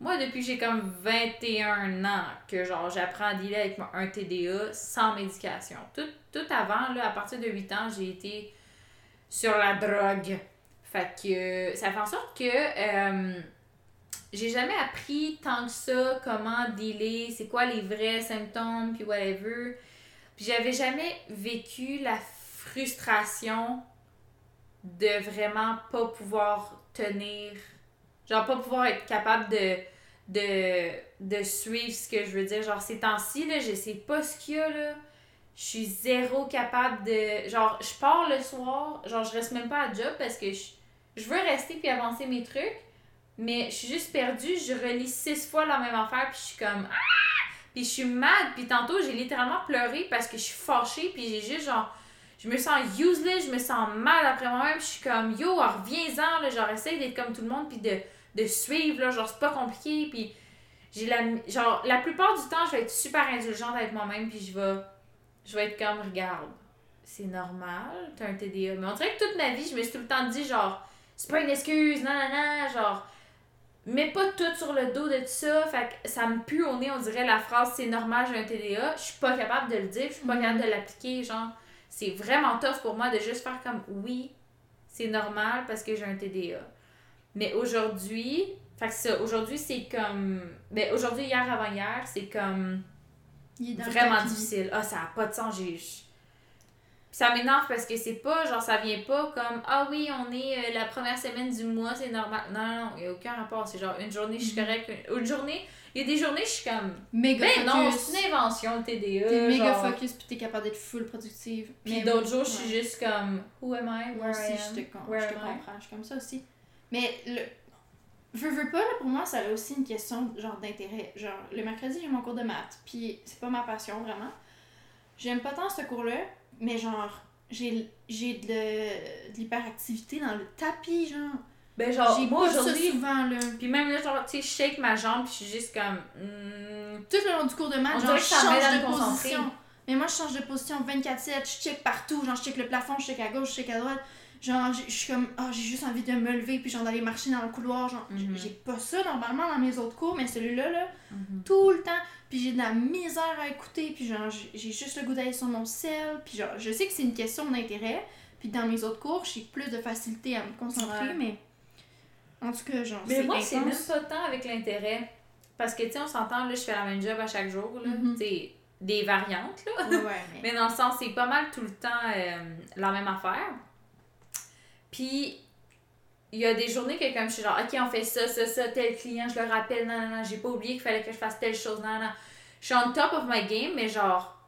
Moi, depuis que j'ai comme 21 ans, que genre j'apprends à dealer avec un TDA sans médication. Tout, tout avant, là, à partir de 8 ans, j'ai été sur la drogue. Fait que ça fait en sorte que euh, j'ai jamais appris tant que ça comment dealer, c'est quoi les vrais symptômes, puis whatever. Puis j'avais jamais vécu la frustration de vraiment pas pouvoir tenir, genre pas pouvoir être capable de, suivre ce que je veux dire. Genre ces temps-ci, là, je sais pas ce qu'il y a là. Je suis zéro capable de. Genre, je pars le soir, genre, je reste même pas à job parce que je, je veux rester puis avancer mes trucs, mais je suis juste perdue. Je relis six fois la même affaire puis je suis comme. Ah! Puis je suis mad, puis tantôt j'ai littéralement pleuré parce que je suis fâchée, puis j'ai juste genre. Je me sens useless, je me sens mal après moi-même, je suis comme yo, reviens-en, genre, essaye d'être comme tout le monde, puis de, de suivre, là, genre, c'est pas compliqué, puis j'ai la. Genre, la plupart du temps, je vais être super indulgente avec moi-même, puis je vais. Je vais être comme, regarde, c'est normal, t'as un TDA. Mais on dirait que toute ma vie, je me suis tout le temps dit, genre, c'est pas une excuse, non, non, non, genre, mets pas tout sur le dos de tout ça. Fait que ça me pue au nez, on dirait la phrase c'est normal, j'ai un TDA. Je suis pas capable de le dire, je suis pas capable de l'appliquer. Genre, c'est vraiment tough pour moi de juste faire comme oui, c'est normal parce que j'ai un TDA. Mais aujourd'hui, fait que ça, aujourd'hui c'est comme. Ben aujourd'hui, hier avant hier, c'est comme Il est dans vraiment difficile. Ah, ça a pas de sens, j'ai. ça m'énerve parce que c'est pas, genre, ça vient pas comme, ah oui, on est euh, la première semaine du mois, c'est normal. Non, non, non, il y a aucun rapport. C'est genre, une journée, je suis Mhm. correcte. Une, une journée, il y a des journées, je suis comme, Méga ben non, c'est une invention, le TDA. T'es méga genre. focus puis t'es capable d'être full productive. Puis Mais d'autres oui, jours, je suis juste comme, who am I? Moi Where aussi, I je am? te, Where je te am I? comprends. Je suis comme ça aussi. Mais le. Veux, veux pas, là, pour moi, ça a aussi une question genre d'intérêt. Genre, le mercredi, j'ai mon cours de maths, puis c'est pas ma passion vraiment. J'aime pas tant ce cours-là, mais genre, j'ai de, de l'hyperactivité dans le tapis, genre. Ben genre, j'ai moi aujourd'hui, souvent, là. puis même là, genre, tu sais, je shake ma jambe, puis je suis juste comme, hmm, Tout le long du cours de maths, On genre, je change de position. Mais moi, je change de position 24-7, je check partout, genre, je check le plafond, je check à gauche, je check à droite. Genre, je suis comme, ah, j'ai juste envie de me lever, puis genre d'aller marcher dans le couloir. Genre, j'ai- Mhm. j'ai pas ça normalement dans mes autres cours, mais celui-là, là, Mhm. tout le temps. Puis j'ai de la misère à écouter, puis genre, j'ai juste le goût d'aller sur mon sel. Puis genre, je sais que c'est une question d'intérêt. Puis dans mes autres cours, j'ai plus de facilité à me concentrer, Ouais. mais. En tout cas, genre, Mais moi, c'est même pas tant avec l'intérêt. Parce que, tu sais, on s'entend, là, je fais la même job à chaque jour, là. Tu sais, des variantes, là. Ouais, ouais, mais. Mais dans le sens, c'est pas mal tout le temps euh, la même affaire. Puis, il y a des journées que, comme je suis genre, OK, on fait ça, ça, ça, tel client, je le rappelle, non, non, j'ai pas oublié qu'il fallait que je fasse telle chose, non, non. Je suis on top of my game, mais genre,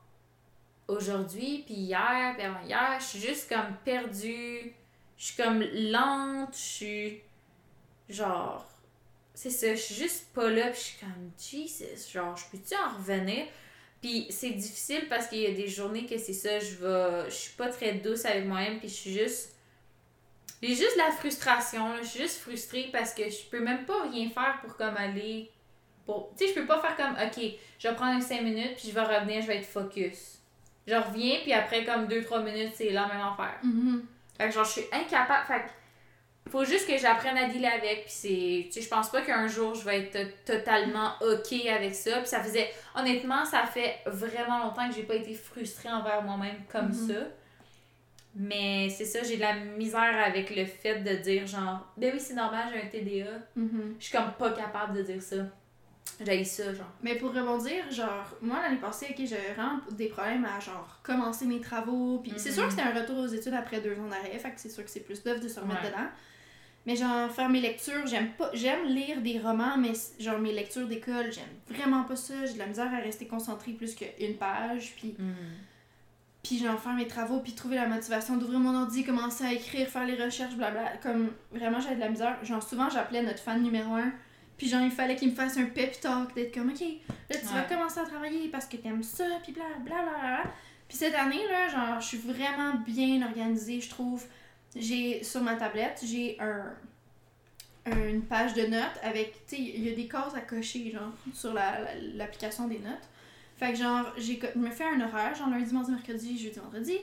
aujourd'hui, puis hier, puis avant-hier, je suis juste comme perdue. Je suis comme lente, je suis genre. C'est ça, je suis juste pas là, puis je suis comme Jesus, genre, je peux-tu en revenir? Puis c'est difficile parce qu'il y a des journées que c'est ça, je vais. Je suis pas très douce avec moi-même, puis je suis juste. J'ai juste de la frustration, là. je suis juste frustrée parce que je peux même pas rien faire pour comme aller. Pour... Tu sais, je peux pas faire comme, ok, je vais prendre 5 minutes, puis je vais revenir, je vais être focus. Je reviens, puis après, comme 2-3 minutes, c'est la même affaire. Mhm. Fait que genre, je suis incapable. Fait que faut juste que j'apprenne à dealer avec. Puis c'est. Tu sais, je pense pas qu'un jour je vais être totalement OK avec ça. Puis ça faisait. Honnêtement, ça fait vraiment longtemps que j'ai pas été frustrée envers moi-même comme Mhm. ça. Mais c'est ça, j'ai de la misère avec le fait de dire genre, ben oui, c'est normal, j'ai un TDA. Mhm. Je suis comme pas capable de dire ça. J'ai ça, genre. Mais pour rebondir, genre, moi l'année passée, ok, j'avais vraiment des problèmes à genre commencer mes travaux. Puis c'est Mhm. sûr que c'était un retour aux études après deux ans d'arrêt, fait que c'est sûr que c'est plus d'œuvre de se remettre Ouais. dedans. Mais genre, faire mes lectures, j'aime pas. J'aime lire des romans, mais genre mes lectures d'école, j'aime vraiment pas ça. J'ai de la misère à rester concentrée plus qu'une page. Puis, puis genre, faire mes travaux, puis trouver la motivation d'ouvrir mon ordi, commencer à écrire, faire les recherches, blabla. Comme vraiment, j'avais de la misère. Genre, souvent, j'appelais notre fan numéro un. Puis genre, il fallait qu'il me fasse un pep talk, d'être comme, ok, là, tu vas commencer à travailler parce que t'aimes ça, puis bla bla bla bla. Puis cette année, là, genre, je suis vraiment bien organisée, je trouve. J'ai, sur ma tablette, j'ai un, un- une page de notes avec, tu sais, il y a des cases à cocher, genre, sur la- la- l'application des notes. Fait que genre, j'ai, je me fais un horaire, genre lundi, mardi, mercredi, jeudi, vendredi,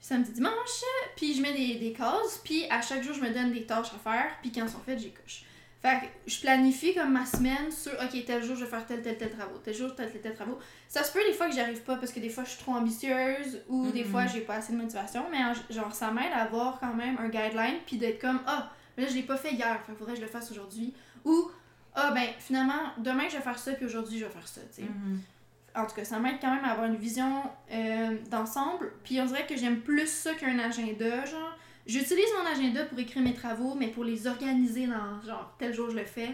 samedi, dimanche, puis je mets des, des cases, puis à chaque jour, je me donne des tâches à faire, puis quand elles sont faites, j'y coche. Fait que je planifie comme ma semaine sur, ok, tel jour, je vais faire tel, tel, tel travaux, tel jour, tel, tel, tel travaux. Ça se peut des fois que j'y arrive pas parce que des fois, je suis trop ambitieuse ou des Mhm. fois, j'ai pas assez de motivation, mais en- genre, ça m'aide à avoir quand même un guideline, puis d'être comme, ah, là, je l'ai pas fait hier, fait faudrait que je le fasse aujourd'hui. Ou, ah, ben, finalement, demain, je vais faire ça, puis aujourd'hui, je vais faire ça, tu sais Mhm. En tout cas, ça m'aide quand même à avoir une vision euh, d'ensemble. Puis on dirait que j'aime plus ça qu'un agenda, genre. J'utilise mon agenda pour écrire mes travaux, mais pour les organiser dans, genre, tel jour je le fais,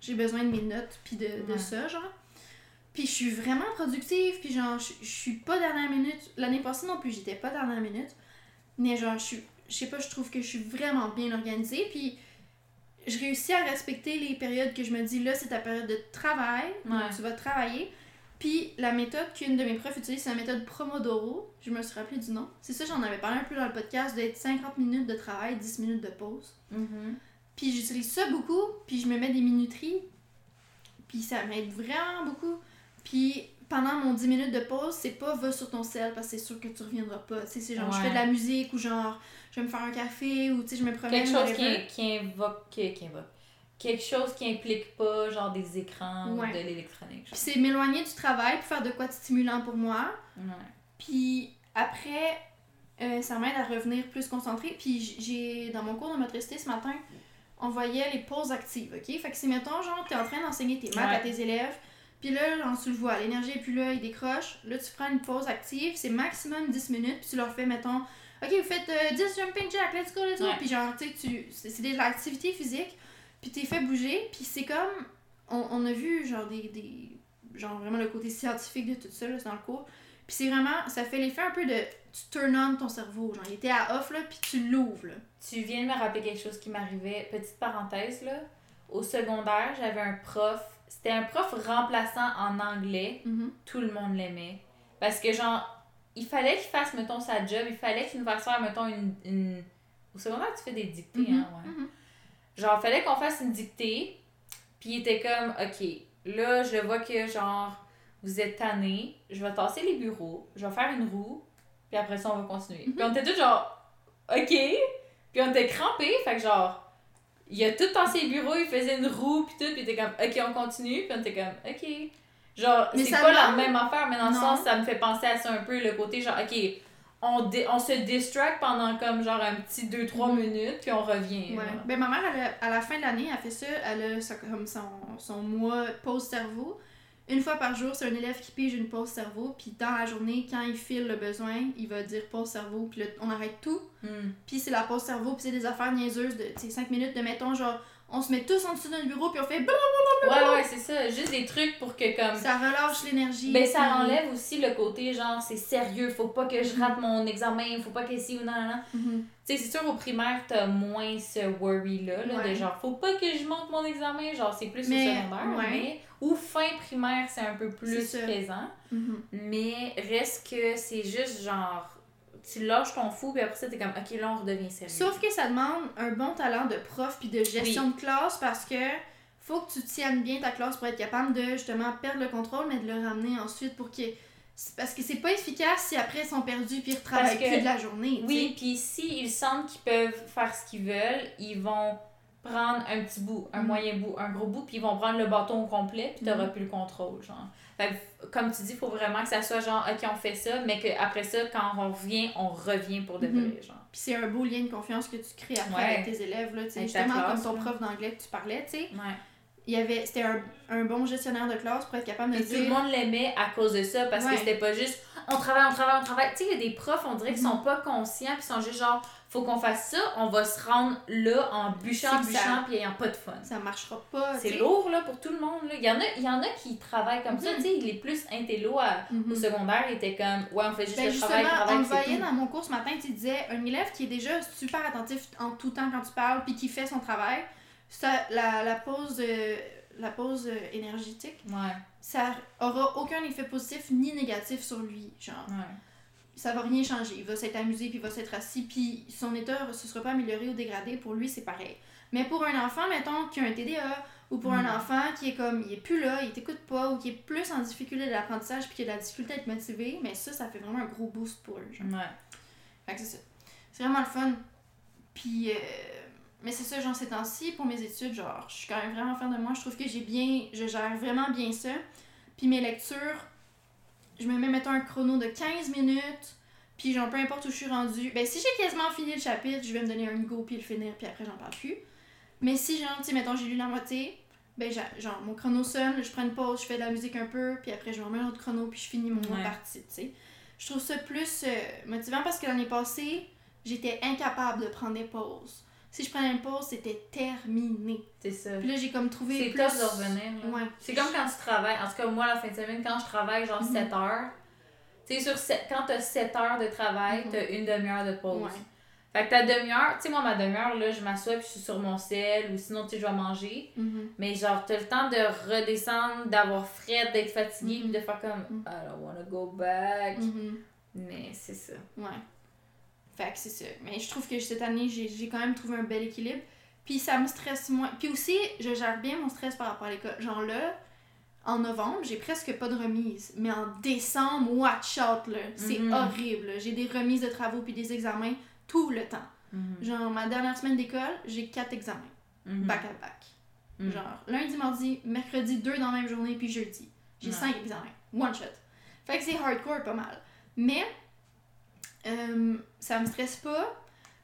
j'ai besoin de mes notes, puis de, de Ouais. ça, genre. Puis je suis vraiment productive, puis genre, je je suis pas dernière minute. L'année passée non plus, j'étais pas dernière minute. Mais genre, je suis, je sais pas, je trouve que je suis vraiment bien organisée, puis je réussis à respecter les périodes que je me dis, là, c'est ta période de travail, donc tu vas travailler. Puis la méthode qu'une de mes profs utilise, c'est la méthode Promodoro. Je me suis rappelé du nom. C'est ça, j'en avais parlé un peu dans le podcast, d'être 50 minutes de travail, 10 minutes de pause. Mhm. Puis j'utilise ça beaucoup, puis je me mets des minuteries. Puis ça m'aide vraiment beaucoup. Puis pendant mon 10 minutes de pause, c'est pas va sur ton sel parce que c'est sûr que tu reviendras pas. Tu sais, c'est genre je fais de la musique ou genre je vais me faire un café ou tu sais, je me promène. Quelque chose qui, qui invoque. Qui invoque. Quelque chose qui implique pas, genre des écrans Ouais. ou de l'électronique. Puis c'est m'éloigner du travail puis faire de quoi de stimulant pour moi. Ouais. Puis après, euh, ça m'aide à revenir plus concentrée. Puis j'ai, dans mon cours de motricité ce matin, on voyait les pauses actives, ok? Fait que si, mettons, genre, t'es en train d'enseigner tes maths Ouais. à tes élèves, Puis là, genre, tu le vois, l'énergie est plus là, il décroche. Là, tu prends une pause active, c'est maximum 10 minutes, puis tu leur fais, mettons, OK, vous faites euh, 10 jumping jacks, let's go, let's go. Puis genre, tu sais, c'est de l'activité physique, puis t'es fait bouger, puis c'est comme. On, on a vu, genre, des, des. Genre, vraiment le côté scientifique de tout ça, là, dans le cours. Puis c'est vraiment. Ça fait l'effet un peu de. Tu turn on ton cerveau. Genre, il était à off, là, puis tu l'ouvres, là. Tu viens de me rappeler quelque chose qui m'arrivait. Petite parenthèse, là. Au secondaire, j'avais un prof. C'était un prof remplaçant en anglais. Mhm. Tout le monde l'aimait. Parce que, genre, il fallait qu'il fasse, mettons, sa job. Il fallait qu'il nous fasse faire, mettons, une. une... Au secondaire, tu fais des dictées, Mhm. hein, ouais. Mhm. Genre, fallait qu'on fasse une dictée. Puis il était comme, OK, là, je vois que, genre, vous êtes tanné. Je vais tasser les bureaux. Je vais faire une roue. Puis après ça, on va continuer. Puis on était tous genre, OK. Puis on était crampés. Fait que, genre, il a tout tassé les bureaux. Il faisait une roue. Puis tout. Puis il était comme, OK, on continue. Puis on était comme, OK. Genre, c'est pas la même affaire, mais dans le sens, ça me fait penser à ça un peu, le côté genre, ok, on, dé- on se distract pendant comme genre un petit 2-3 Mhm. minutes, puis on revient. Ouais. Ben, ma mère, elle a- à la fin de l'année, elle fait ça. Elle a comme son, son mois pause cerveau. Une fois par jour, c'est un élève qui pige une pause cerveau. Puis dans la journée, quand il file le besoin, il va dire pause cerveau. Puis on arrête tout. Hmm. Puis c'est la pause cerveau. Puis c'est des affaires niaiseuses de 5 minutes de mettons, genre, on se met tous en dessous d'un bureau. Puis on fait. Ouais, ouais, c'est ça. Juste des trucs pour que comme. Ça relâche l'énergie. Ben, ça puis- enlève aussi le côté genre, c'est sérieux, faut pas que je rate mon examen, faut pas que si ou non, non, non. Mhm. Tu sais, c'est sûr, au primaire, t'as moins ce worry-là, là, Ouais. de genre, faut pas que je monte mon examen, genre, c'est plus Mais, au secondaire, ouais. mais. Ou fin primaire, c'est un peu plus présent. Mhm. Mais reste que c'est juste genre. Tu lâches ton fou, puis après ça, t'es comme, ok, là, on redevient sérieux. Sauf que ça demande un bon talent de prof puis de gestion de classe parce que faut que tu tiennes bien ta classe pour être capable de justement perdre le contrôle mais de le ramener ensuite pour que c'est- parce que c'est pas efficace si après ils sont perdus puis ils retravaillent que- plus de la journée. Oui, puis s'ils sentent qu'ils peuvent faire ce qu'ils veulent, ils vont prendre un petit bout, un Mhm. moyen bout, un gros bout, puis ils vont prendre le bâton au complet, puis t'auras Mhm. plus le contrôle, genre. Fait que, comme tu dis, il faut vraiment que ça soit genre, ok, on fait ça, mais qu'après ça, quand on revient, on revient pour de Mhm. vrai, genre. Puis c'est un beau lien de confiance que tu crées après Ouais. avec tes élèves là, tu justement classe, comme ton prof d'anglais que tu parlais, tu sais. Ouais. Il y avait c'était un, un bon gestionnaire de classe pour être capable de Puis tout le dire monde l'aimait à cause de ça, parce Ouais. que c'était pas juste, on travaille, on travaille, on travaille. Tu sais, il y a des profs, on dirait qu'ils Mhm. sont pas conscients, puis sont juste genre, faut qu'on fasse ça, on va se rendre là en bûchant, ça- bûchant, puis ayant pas de fun. ça marchera pas, C'est lourd là, pour tout le monde. Là. Il, y en a, il y en a qui travaillent comme ça. Mhm. Tu sais, les plus intello à- Mhm. au secondaire étaient comme Ouais, on fait juste Ben le travail, on travail, c'est voyait dans mon cours ce matin, tu disais, un élève qui est déjà super attentif en tout temps quand tu parles, puis qui fait son travail, ça, la, la pause, euh, la pause euh, énergétique, Ouais, ça aura aucun effet positif ni négatif sur lui. Genre, ouais. Ça va rien changer. Il va s'être amusé, puis il va s'être assis, puis son état ne se sera pas amélioré ou dégradé. Pour lui, c'est pareil. Mais pour un enfant, mettons, qui a un TDA, ou pour Mm. un enfant qui est comme, il est plus là, il t'écoute pas, ou qui est plus en difficulté d'apprentissage, puis qui a de la difficulté à être motivé, mais ça, ça fait vraiment un gros boost pour eux. genre. Ouais. Fait que c'est ça. C'est vraiment le fun. Puis, euh, mais c'est ça, genre, ces temps-ci, pour mes études, genre, je suis quand même vraiment fan de moi. Je trouve que j'ai bien, je gère vraiment bien ça. Puis mes lectures, je me mets, mettons, un chrono de 15 minutes. Puis, genre, peu importe où je suis rendue. Ben, si j'ai quasiment fini le chapitre, je vais me donner un go puis le finir, puis après, j'en parle plus. Mais si, genre, tu sais, mettons, j'ai lu la moitié, ben, genre, mon chrono sonne, je prends une pause, je fais de la musique un peu, puis après, je remets un autre chrono, puis je finis mon Ouais. partie, tu sais. Je trouve ça plus euh, motivant parce que l'année passée, j'étais incapable de prendre des pauses. Si je prenais une pause, c'était terminé. C'est ça. Puis là, j'ai comme trouvé C'est plus... tough de revenir. là. Ouais. C'est comme quand tu travailles. En tout cas, moi, la fin de semaine, quand je travaille genre Mhm. 7 heures, tu sais, sur sept- quand t'as 7 heures de travail, Mhm. t'as une demi-heure de pause. Ouais. Fait que ta demi-heure, tu sais, moi, ma demi-heure, là, je m'assois puis je suis sur mon sel ou sinon, tu sais, je vais manger. Mhm. Mais genre, t'as le temps de redescendre, d'avoir frais, d'être fatigué, Mhm. puis de faire comme Mhm. I don't wanna go back. Mhm. Mais c'est ça. Ouais. Fait que c'est ça. Mais je trouve que cette année, j'ai j'ai quand même trouvé un bel équilibre. Puis ça me stresse moins. Puis aussi, je gère bien mon stress par rapport à l'école. Genre là, en novembre, j'ai presque pas de remise. Mais en décembre, watch out, là. C'est Mhm. horrible. J'ai des remises de travaux puis des examens tout le temps. Mhm. Genre, ma dernière semaine d'école, j'ai quatre examens. Mhm. Back à back. Genre, lundi, mardi, mercredi, deux dans la même journée, puis jeudi. J'ai Ouais. cinq examens. One shot. Fait que c'est hardcore pas mal. Mais, euh, ça me stresse pas.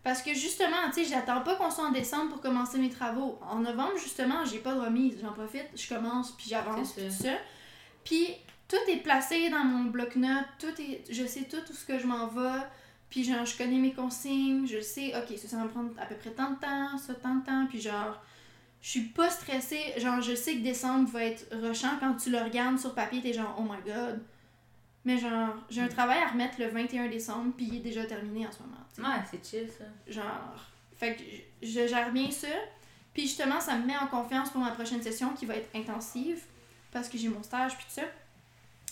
Parce que justement, tu sais, j'attends pas qu'on soit en décembre pour commencer mes travaux. En novembre, justement, j'ai pas de remise. J'en profite, je commence, puis j'avance, tout ça. Puis tout est placé dans mon bloc-notes, tout est. Je sais tout où ce que je m'en vais. Puis genre, je connais mes consignes, je sais, ok, ça, ça va me prendre à peu près tant de temps, ça, tant de temps. Puis genre, je suis pas stressée. Genre, je sais que décembre va être rushant. Quand tu le regardes sur papier, t'es genre, oh my god. Mais genre, j'ai un travail à remettre le 21 décembre, puis il est déjà terminé en ce moment. tu sais. Ouais, c'est chill ça. Genre, fait que je gère bien ça. Puis justement, ça me met en confiance pour ma prochaine session qui va être intensive parce que j'ai mon stage puis tout ça.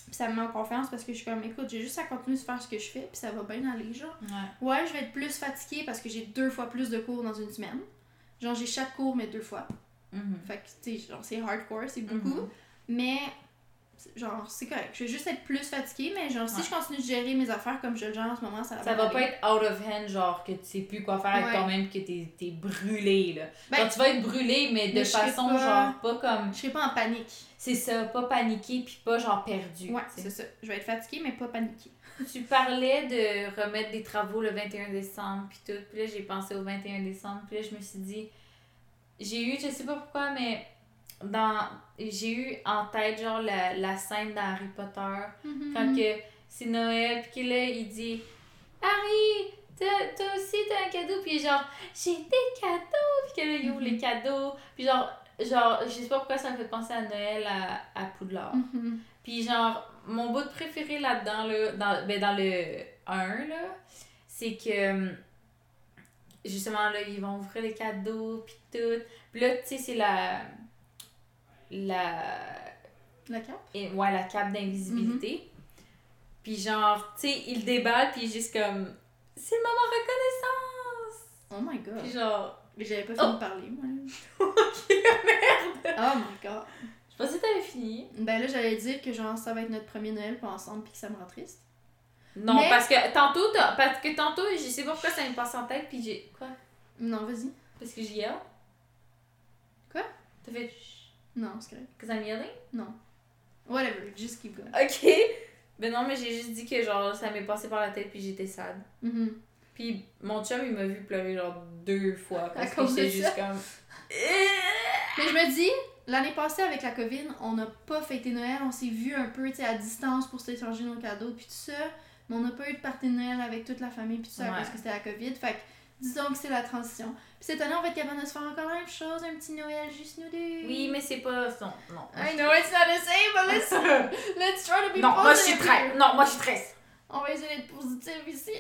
Puis ça me met en confiance parce que je suis comme, écoute, j'ai juste à continuer de faire ce que je fais puis ça va bien aller, genre. Ouais. Ouais, je vais être plus fatiguée parce que j'ai deux fois plus de cours dans une semaine. Genre, j'ai chaque cours, mais deux fois. Mhm. Fait que, tu sais, genre, c'est hardcore, c'est beaucoup. Mhm. Mais, genre, c'est correct. Je vais juste être plus fatiguée, mais genre, si Ouais. je continue de gérer mes affaires comme je le gère en ce moment, ça va Ça va pas aller. être out of hand, genre que tu sais plus quoi faire avec Ouais. toi-même, que t'es t'es brûlé là. Ben, genre tu vas être brûlé, mais de mais façon pas- genre pas comme. Je serai pas en panique. C'est ça, pas paniqué puis pas genre perdu. Ouais, c'est ça. Je vais être fatiguée, mais pas paniquée. Tu parlais de remettre des travaux le 21 décembre puis tout. Puis là j'ai pensé au 21 décembre. Puis là je me suis dit. J'ai eu, je sais pas pourquoi, mais dans j'ai eu en tête genre la, la scène d'Harry Potter. Mhm. Quand que c'est Noël, puis là, il dit Harry, t'as toi aussi t'as un cadeau, puis genre j'ai des cadeaux, puis que là, il ouvre les cadeaux, puis genre, genre, je sais pas pourquoi ça me fait penser à Noël à, à Poudlard. Mhm. Puis genre, mon bout préféré là-dedans, là, dans, ben dans le 1, là, c'est que hum, justement là, ils vont ouvrir les cadeaux, puis tout. Puis là, tu sais, c'est la. La. La cape? Et, ouais, la cape d'invisibilité. Puis genre, tu sais, il déballe, puis juste comme. C'est le moment reconnaissance! Oh my god. Puis genre. Mais j'avais pas Oh. fini de parler, moi. ok, merde! Oh my god. Je pensais que t'avais fini. Ben là, j'allais dire que genre, ça va être notre premier Noël pas ensemble puis que ça me rend triste. Non, Mais- parce que tantôt, t'as- parce que tantôt, je sais pas pourquoi ça me passe en tête, puis j'ai. Quoi? Non, vas-y. Parce que j'ai yell? Quoi? T'as fait. Non, c'est correct. Cause I'm yelling? Non. Whatever, just keep going. Ok! Ben non, mais j'ai juste dit que genre, ça m'est passé par la tête, puis j'étais sad. Mhm. Puis mon chum, il m'a vu pleurer genre deux fois, parce que j'étais juste comme. Mais je me dis, l'année passée avec la COVID, on n'a pas fêté Noël, on s'est vu un peu tu sais, à distance pour s'échanger nos cadeaux puis tout ça, mais on n'a pas eu de party de Noël avec toute la famille puis tout ça Ouais. parce que c'était la COVID. Fait que disons que c'est la transition. Cette année, on va être capable de se faire encore la même chose, un petit Noël juste nous deux. Oui, mais c'est pas. Non, non. I know it's not the same, but let's, let's try to be non, moi je suis positive très. Non, moi je suis très. On va essayer d'être positif ici.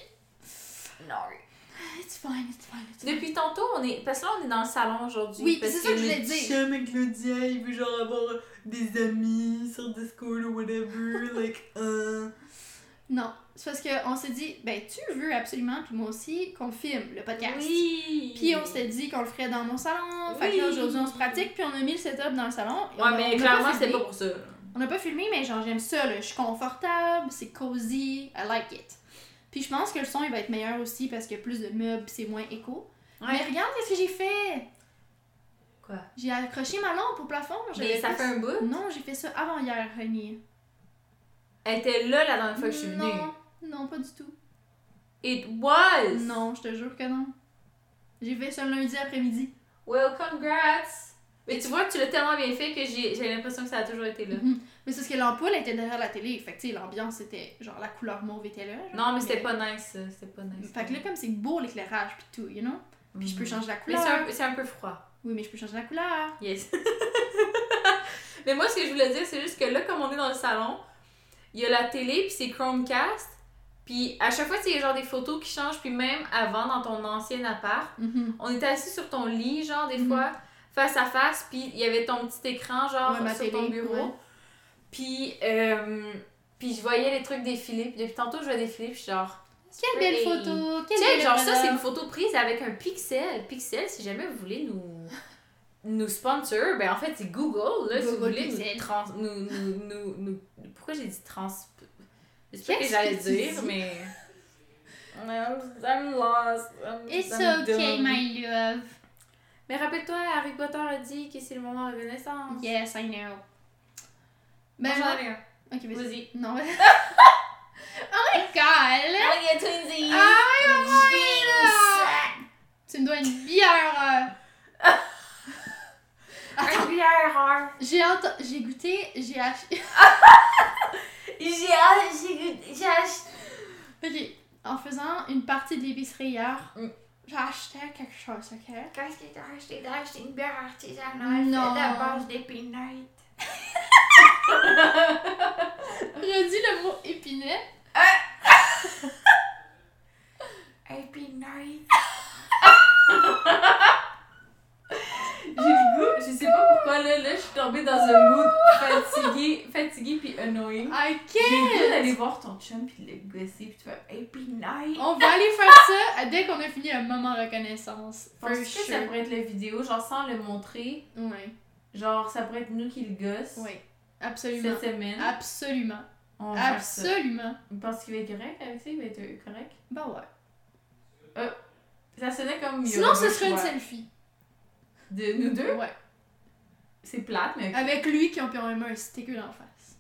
Non. It's fine, it's fine, it's fine. Depuis tantôt, on est. Parce que là, on est dans le salon aujourd'hui. Oui, c'est ça que je voulais dire. chum avec Claudia, il veut genre avoir des amis sur Discord ou whatever. like, euh. Non, c'est parce qu'on s'est dit, ben tu veux absolument, puis moi aussi, qu'on filme le podcast. Oui! Puis on s'est dit qu'on le ferait dans mon salon. Fait que là, aujourd'hui, on se pratique, puis on a mis le setup dans le salon. Ouais, a- mais clairement, filmé. pas pour ça. On n'a pas filmé, mais genre, j'aime ça, là. Je suis confortable, c'est cozy, I like it. Puis je pense que le son, il va être meilleur aussi parce qu'il y a plus de meubles, c'est moins écho. Mais Ouais. regarde qu'est-ce que j'ai fait! Quoi? J'ai accroché ma lampe au plafond. Mais ça fait fait un bout? Non, j'ai fait ça avant hier, Honey. Elle était là la dernière fois que je suis venue. Non, non, pas du tout. It was! Non, je te jure que non. J'ai fait ça lundi après-midi. Well, congrats! Mais tu vois, tu l'as tellement bien fait que j'ai l'impression que ça a toujours été là. Mhm. Mais c'est parce que l'ampoule était derrière la télé. Fait que, tu sais, l'ambiance était. Genre, la couleur mauve était là. genre. Non, mais c'était pas nice. C'était pas nice. Fait que là, comme c'est beau l'éclairage, puis tout, you know? Puis je peux changer la. Mais couleur. c'est un, peu- c'est un peu froid. Oui, mais je peux changer la couleur. Yes. mais moi, ce que je voulais dire, c'est juste que là, comme on est dans le salon, il y a la télé, puis c'est Chromecast. Puis à chaque fois, a genre des photos qui changent. Puis même avant, dans ton ancien appart, Mhm. on était assis sur ton lit, genre, des Mhm. fois, face à face. Puis il y avait ton petit écran, genre, Ouais, sur ton télé, bureau. ouais. Puis, euh, puis je voyais les trucs défiler. Puis depuis tantôt, je vois défiler. Puis je suis genre. Quelle belle photo! Quelle Tu sais, belle genre ça, c'est une photo prise avec un pixel. Pixel, si jamais vous voulez nous, nous sponsor, ben en fait, c'est Google, là, si vous Google voulez Pixel. nous, trans, nous, nous, nous, nous- Pourquoi j'ai dit trans... Je sais pas ce que j'allais dire, dis? mais... I'm, lost. I'm, It's I'm okay, dumb. my love. Mais rappelle-toi, Harry Potter a dit que c'est le moment de renaissance. Yes, I know. Ben, un. Ok, vas-y. Vas-y. Non. oh my god! Oh, yeah, twinsies! Ah, my God! Tu me dois une bière! Un bière! J'ai ent- j'ai goûté, j'ai acheté. J'ai acheté. J'ai acheté. Ok, en faisant une partie de l'épicerie hier, Mm. j'ai acheté quelque chose, ok? Qu'est-ce que t'as acheté? T'as acheté une bière artisanale Non. faite à base d'épinette. Redis le mot épinette. Épinette. J'ai le goût, je sais pas pourquoi là, là je suis tombée dans un mood fatigué, fatigué puis annoying. I J'ai le goût can't! d'aller voir ton chum puis le gosser puis tu fais épinette. On va aller faire ça dès qu'on a fini le moment reconnaissance. Penses-tu que ça pourrait être la vidéo, genre sans le montrer, Ouais, genre ça pourrait être nous qui le gosse ouais. Absolument. cette semaine. Absolument. On va faire ça. Absolument. Tu penses qu'il va être correct avec ça? Il va être correct? Bah ouais. Ça sonnait comme... Sinon, ce serait une selfie. De nous deux? Ouais. C'est plate, mais... Avec lui qui ont, mis un sticker en face.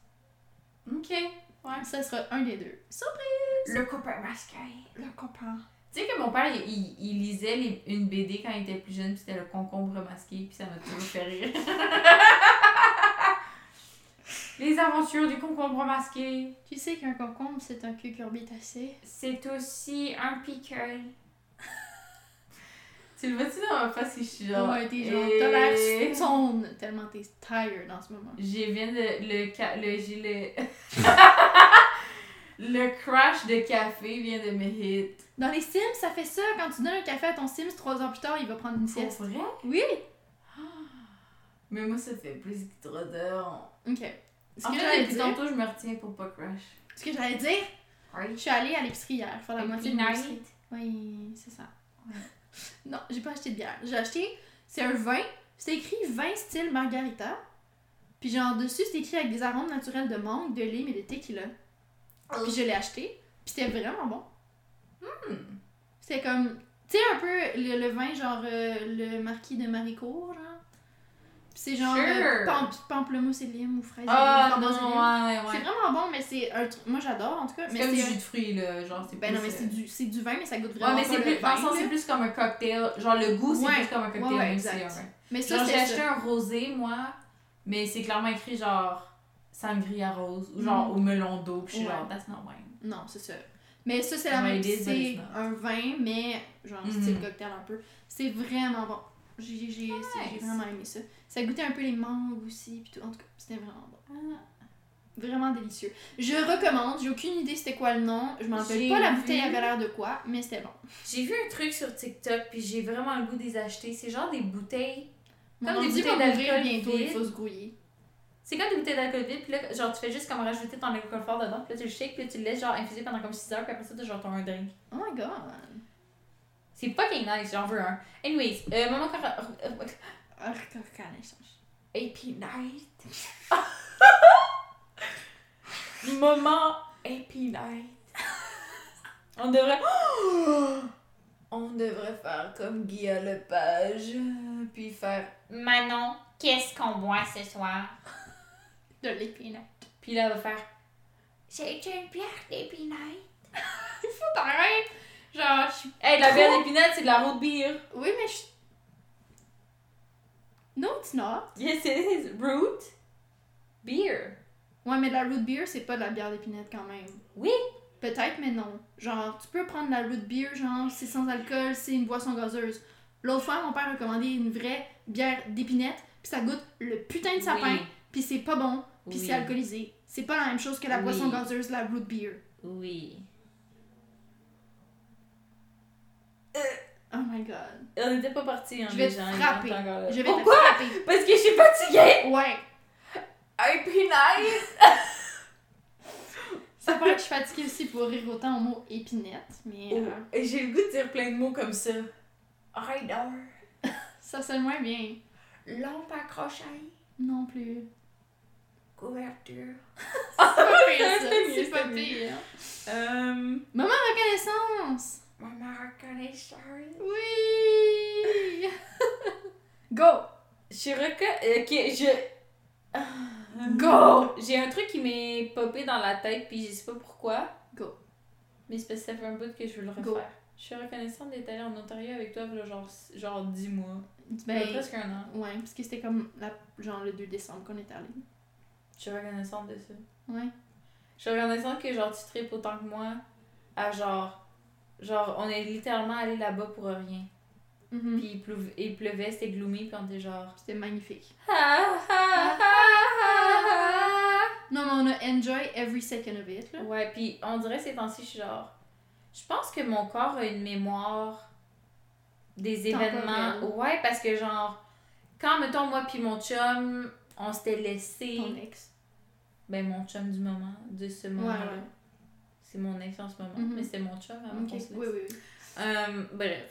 Ok. Ouais. Ça sera un des deux. Surprise! Le copain masqué. Le copain. Tu sais que mon père, il, il- il lisait les- une BD quand il était plus jeune, puis c'était le concombre masqué, puis ça m'a toujours fait rire. les aventures du concombre masqué. Tu sais qu'un concombre, c'est un cucurbitacé. C'est aussi un pickle. Tu le vois-tu dans ma face si je suis genre... Ouais, t'es genre, eh, t'as l'air stone tellement t'es tired en ce moment. J'ai viens de le le j'ai le le crash de café vient de me hit. Dans les Sims, ça fait ça. Quand tu donnes un café à ton Sims, trois ans plus tard, il va prendre une sieste. vrai? Oui! Mais moi ça fait plus que trop d'heures. Ok. Ce En que j'allais dire, tantôt je me retiens pour pas crash. ce que j'allais dire, Oui. je suis allée à l'épicerie hier faire la moitié de. Oui, c'est ça. Non, j'ai pas acheté de bière. J'ai acheté, c'est un vin, c'est écrit vin style margarita. Puis genre dessus, c'est écrit avec des arômes naturels de mangue, de lime et de tequila. Puis je l'ai acheté, puis c'était vraiment bon. Hmm. C'était comme, tu sais un peu le, le vin genre euh, le marquis de Maricourt, genre? C'est genre Sure. euh, pamp- pamplemousse et lime ou fraise Ah lime, non, lime. ouais, C'est ouais. vraiment bon, mais c'est un truc. Moi j'adore en tout cas. C'est Mais comme du jus de fruits là, genre c'est Ben non, mais euh, c'est du, c'est du vin, mais ça goûte Ouais, vraiment mais pas c'est plus, vin, sens, c'est plus comme un cocktail. Genre, le goût, c'est Ouais. plus comme un cocktail, Ouais, ouais, exact. vin. Mais ça, Genre, j'ai acheté un rosé, moi, mais c'est clairement écrit genre sangria rose ou genre Mm. au melon d'eau, puis je suis Ouais. genre, that's not wine. Non, c'est ça. Mais ça, c'est la Ouais, même. C'est un vin, mais genre style cocktail un peu. C'est vraiment bon. J'ai vraiment aimé ça. Ça goûtait un peu les mangues aussi, puis tout. En tout cas, c'était vraiment bon. Ah. Vraiment délicieux. Je recommande. J'ai aucune idée c'était quoi le nom. Je m'en rappelle pas la vu. bouteille avait l'air de quoi, mais c'était bon. J'ai vu un truc sur TikTok, puis j'ai vraiment le goût de les acheter. C'est genre des bouteilles. Mon Comme des bouteilles d'alcool bientôt, il faut se grouiller. C'est comme des bouteilles d'alcool vide, puis là, genre, tu fais juste comme rajouter ton alcool fort dedans, puis là, tu le shakes, puis là, tu le laisses genre infuser pendant comme 6 heures, puis après ça, tu genre ton un drink. Oh my god. C'est fucking nice, j'en veux un. Anyways, euh, maman. AP Night. Moment AP Night. On devrait. On devrait faire comme Guy Lepage, puis faire Manon, qu'est-ce qu'on boit ce soir? De l'épinette. Puis là, elle va faire C'est une bière d'épinette. Il faut t'arrêter. Genre, je suis. Hey, la bière d'épinette, c'est de la root beer. Oui, mais je. No, it's not. Yes, it is. Root beer. Ouais, mais la root beer, c'est pas de la bière d'épinette quand même. Oui. Peut-être, mais non. Genre, tu peux prendre la root beer, genre, c'est sans alcool, c'est une boisson gazeuse. L'autre fois, mon père a commandé une vraie bière d'épinette, puis ça goûte le putain de sapin, Oui. puis c'est pas bon, puis Oui. c'est alcoolisé. C'est pas la même chose que la Oui. boisson gazeuse, la root beer. Oui. Oh my god. On n'était pas partis, hein, Je vais les te gens, ils frapper. étaient encore là. Je vais Pourquoi? te frapper. Parce que je suis fatiguée. Ouais. AP Night. Ça paraît que je suis fatiguée aussi pour rire autant au mot épinette, mais euh, Et j'ai le goût de dire plein de mots comme ça. Rider. ça sonne moins bien. Lampe accrochée. Non plus. Couverture. C'est pas pire, ça. C'est pas pire. Euh, Maman reconnaissance! Maman reconnaissance. Oui! Go! Je suis reco... Ok, je... Go! J'ai un truc qui m'est popé dans la tête, puis je sais pas pourquoi. Go. Mais c'est parce que ça fait un bout que je veux le refaire. Go. Je suis reconnaissante d'être allée en Ontario avec toi, genre, genre 10 mois. Ben, presque un an. ouais, parce que c'était comme la, genre le 2 décembre qu'on est allé. Je suis reconnaissante de ça. Ouais. Je suis reconnaissante que genre tu tripes autant que moi à genre. Genre, on est littéralement allé là-bas pour rien. Mhm. Puis il pleuvait, il pleuvait c'était gloomy, puis on était genre. C'était magnifique. Ha, ha, ha, ha. Non, mais on a enjoy every second of it, là. Ouais, puis on dirait ces temps-ci, je suis genre. Je pense que mon corps a une mémoire des événements. Temporelle. Ouais, parce que genre, quand mettons moi puis mon chum, on s'était laissé. Ton ex. Ben, mon chum du moment, de ce moment-là. ouais. C'est mon ex en ce moment, Mhm. mais c'était mon chum avant Ok, qu'on se laisse. Oui, oui, oui. Euh, bref.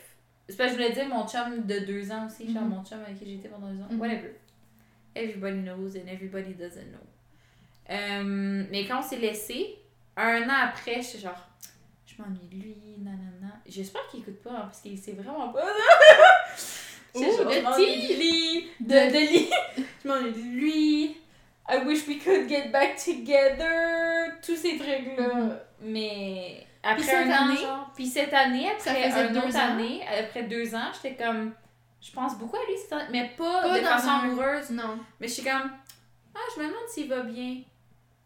C'est parce que je voulais dire mon chum de deux ans aussi, genre Mhm. mon chum avec qui j'étais pendant deux ans. Mhm. Whatever. Everybody knows and everybody doesn't know. Euh, mais quand on s'est laissé, un an après, j'étais genre, je m'ennuie de lui, nanana. J'espère qu'il écoute pas, hein, parce qu'il sait vraiment pas. Ouh, genre, je de de, De- de lui. je m'ennuie de lui. I wish we could get back together. Tous ces trucs-là. Mhm. Mais après cette un an, année. Puis cette année, après une deux autre ans. année, après deux ans, j'étais comme. Je pense beaucoup à lui, cette mais pas, Pas de dans façon un- amoureuse. Non. Mais je suis comme. Ah, je me demande s'il va bien.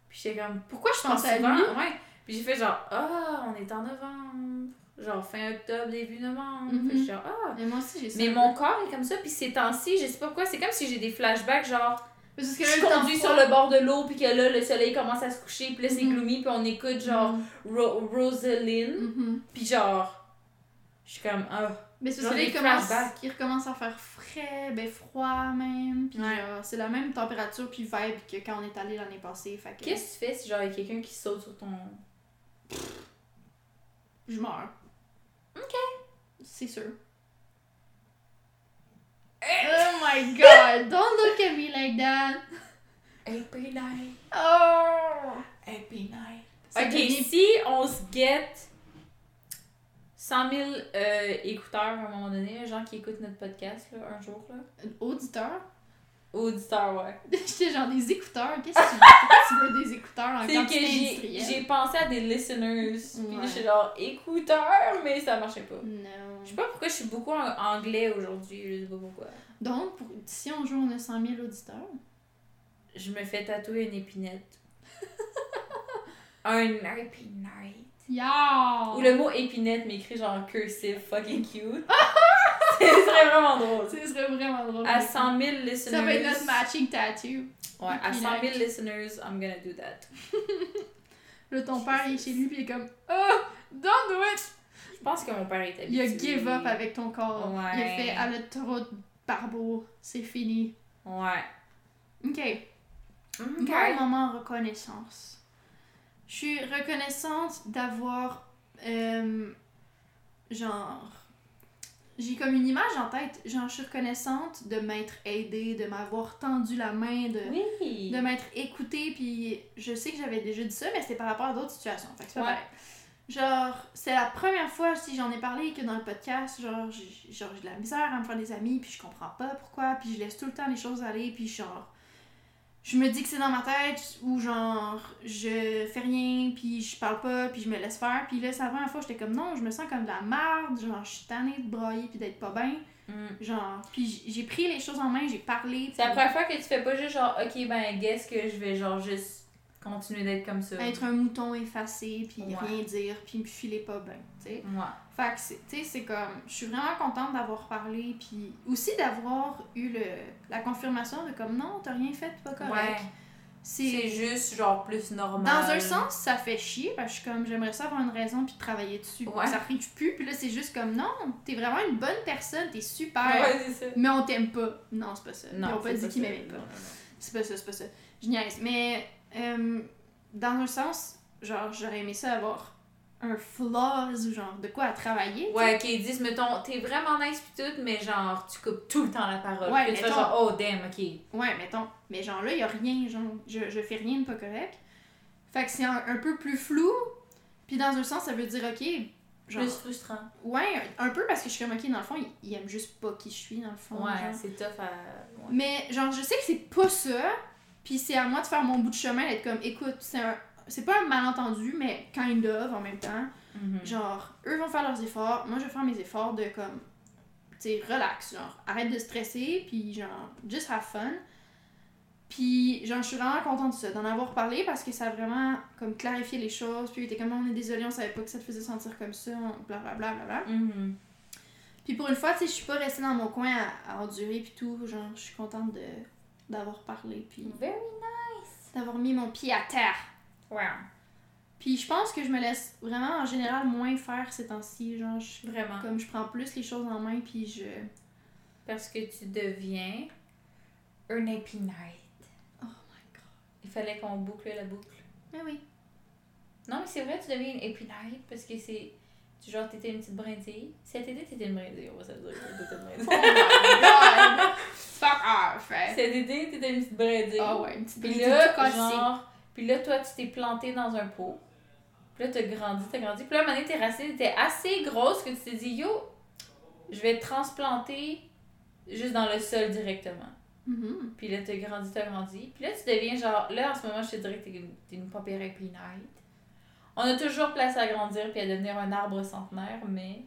Puis j'étais comme. Pourquoi je pense Pense à souvent? lui? Ouais. Puis j'ai fait genre. Ah, on est en novembre. Genre fin octobre, début novembre. Mhm. Puis je suis genre. Ah. Mais moi aussi, j'ai. Mais mon corps est comme ça, puis ces temps-ci, je sais pas pourquoi, c'est comme si j'ai des flashbacks, genre, Parce je que là, conduit froid- sur le bord de l'eau, puis que là, le soleil commence à se coucher, puis là, c'est Mhm. gloomy, puis on écoute, genre, Mhm. Ro- Rosalind, Mhm. puis genre, je suis comme, ah, Mais c'est parce que là, des il commence, il recommence à faire frais, ben froid même. Puis Ouais. genre, c'est la même température puis vibe que quand on est allé l'année passée. Qu'est-ce que tu fais si, genre, il y a quelqu'un qui saute sur ton... je meurs. Ok. C'est sûr. Oh my god, don't look at me like that. Happy night, Oh! happy night. Ça Ok, si on se get 100 000 euh, écouteurs à un moment donné, gens qui écoutent notre podcast, là, un jour, là, Auditeur? Auditeurs, ouais. J'étais genre des écouteurs. Qu'est-ce que tu veux? Pourquoi tu veux des écouteurs en que j'ai pensé à des listeners. Puis Ouais. j'étais genre écouteurs, mais ça marchait pas. Non. Je sais pas pourquoi je suis beaucoup en anglais aujourd'hui, je sais pas pourquoi. Donc, pour, si un jour on a 100 000 auditeurs, Je me fais tatouer une épinette. un night. yeah! Ou le mot épinette m'écrit genre en cursive fucking cute. Ce serait vraiment drôle. Ce serait vraiment drôle. À 100 000 listeners. Ça va être notre matching tattoo. Ouais, à 100 000 Épinette. listeners, I'm gonna do that. Là, ton père il est chez lui, puis il est comme Oh, don't do it! Je pense que mon père est habitué. Il a give up avec ton corps. Il a Ouais. fait à l'autoroute Barbeau, c'est fini. Ouais. Ok. Mon moment reconnaissance? Je suis reconnaissante d'avoir. euh, genre. J'ai comme une image en tête. Genre, je suis reconnaissante de m'être aidée, de m'avoir tendu la main, de. Oui. de m'être écoutée, puis je sais que j'avais déjà dit ça, mais c'était par rapport à d'autres situations. Fait que c'est pas Ouais. pareil. Genre, c'est la première fois, si j'en ai parlé, que dans le podcast, genre, j'ai genre, j'ai de la misère à me faire des amis, puis je comprends pas pourquoi, puis je laisse tout le temps les choses aller, puis genre, je me dis que c'est dans ma tête, ou genre, je fais rien, puis je parle pas, puis je me laisse faire, puis là, c'est la première fois, j'étais comme, non, je me sens comme de la merde, genre, je suis tannée de brailler, puis d'être pas bien, Mm. genre, puis j'ai pris les choses en main, j'ai parlé, C'est la première fois que tu fais pas juste genre, ok, ben, guess que je vais genre juste continuer d'être comme ça. être un mouton effacé, puis Ouais. rien dire, puis me filer pas bien, tu sais. Ouais. Fait que, tu sais, c'est comme... Je suis vraiment contente d'avoir parlé, puis aussi d'avoir eu le, la confirmation de comme, non, t'as rien fait, pas correct. Ouais. C'est juste genre plus normal. Dans un sens, ça fait chier, parce que je suis comme, j'aimerais ça avoir une raison, puis travailler dessus. Ouais. Ça ferait plus, puis là, c'est juste comme, non, t'es vraiment une bonne personne, t'es super, ça. mais on t'aime pas. Non, c'est pas ça. Ils ont pas dit qu'ils m'aimaient pas. Non, non, non. C'est pas ça, c'est pas ça. Je niaise. Mais euh, dans un sens, genre, j'aurais aimé ça avoir un flaws ou genre de quoi à travailler. Ouais, qu'ils disent, mettons, t'es vraiment nice pis tout, mais genre, tu coupes tout le temps la parole. Ouais, Puis tu fais mettons. genre, oh damn, ok. Ouais, mettons. Mais genre là, y a rien, genre, je, je fais rien de pas correct. Fait que c'est un, un peu plus flou. Puis dans un sens, ça veut dire, ok, genre. Plus frustrant. Ouais, un, un peu parce que je suis comme, ok, dans le fond, il, il aime juste pas qui je suis, dans le fond. Ouais, c'est tough à. ouais. Mais genre, je sais que c'est pas ça. Puis c'est à moi de faire mon bout de chemin, d'être comme, écoute, c'est un. C'est pas un malentendu, mais kind of en même temps. Mhm. Genre, eux vont faire leurs efforts, moi je vais faire mes efforts de comme. Tu sais, relax, genre, arrête de stresser, puis genre, just have fun. Puis, genre, je suis vraiment contente de ça, d'en avoir parlé parce que ça a vraiment, comme, clarifié les choses. Puis, était comme, on est désolé, on savait pas que ça te faisait sentir comme ça, blablabla, bla, bla, bla. Mhm. Puis, pour une fois, tu sais, je suis pas restée dans mon coin à, à endurer, puis tout. Genre, je suis contente de d'avoir parlé, puis Very nice. d'avoir mis mon pied à terre. Wow. Puis, je pense que je me laisse vraiment, en général, moins faire ces temps-ci. Genre, je, Vraiment. comme, je prends plus les choses en main, puis je. Parce que tu deviens un épinette. Oh my god. Il fallait qu'on boucle la boucle. Mais oui. Non, mais c'est vrai, tu deviens une épinette parce que c'est. Tu- Genre, t'étais une petite brindille. Cet été, t'étais une brindille, on va se le dire. T'étais une Oh brindille. my god! Fuck off! hein. Cet été, t'étais une petite brindille. Ah ouais, une petite Puis brindille là, tout cassée. genre, puis là, toi, tu t'es planté dans un pot. Puis là, t'as grandi, t'as grandi. Puis là, à un moment donné, t'es racine était assez grosse que tu t'es dit, yo, je vais te transplanter juste dans le sol directement. Mhm. Puis là, t'as grandi, t'as grandi. Puis là, tu deviens genre, là, en ce moment, je te dirais que t'es une, t'es une épinette. On a toujours place à grandir puis à devenir un arbre centenaire, mais,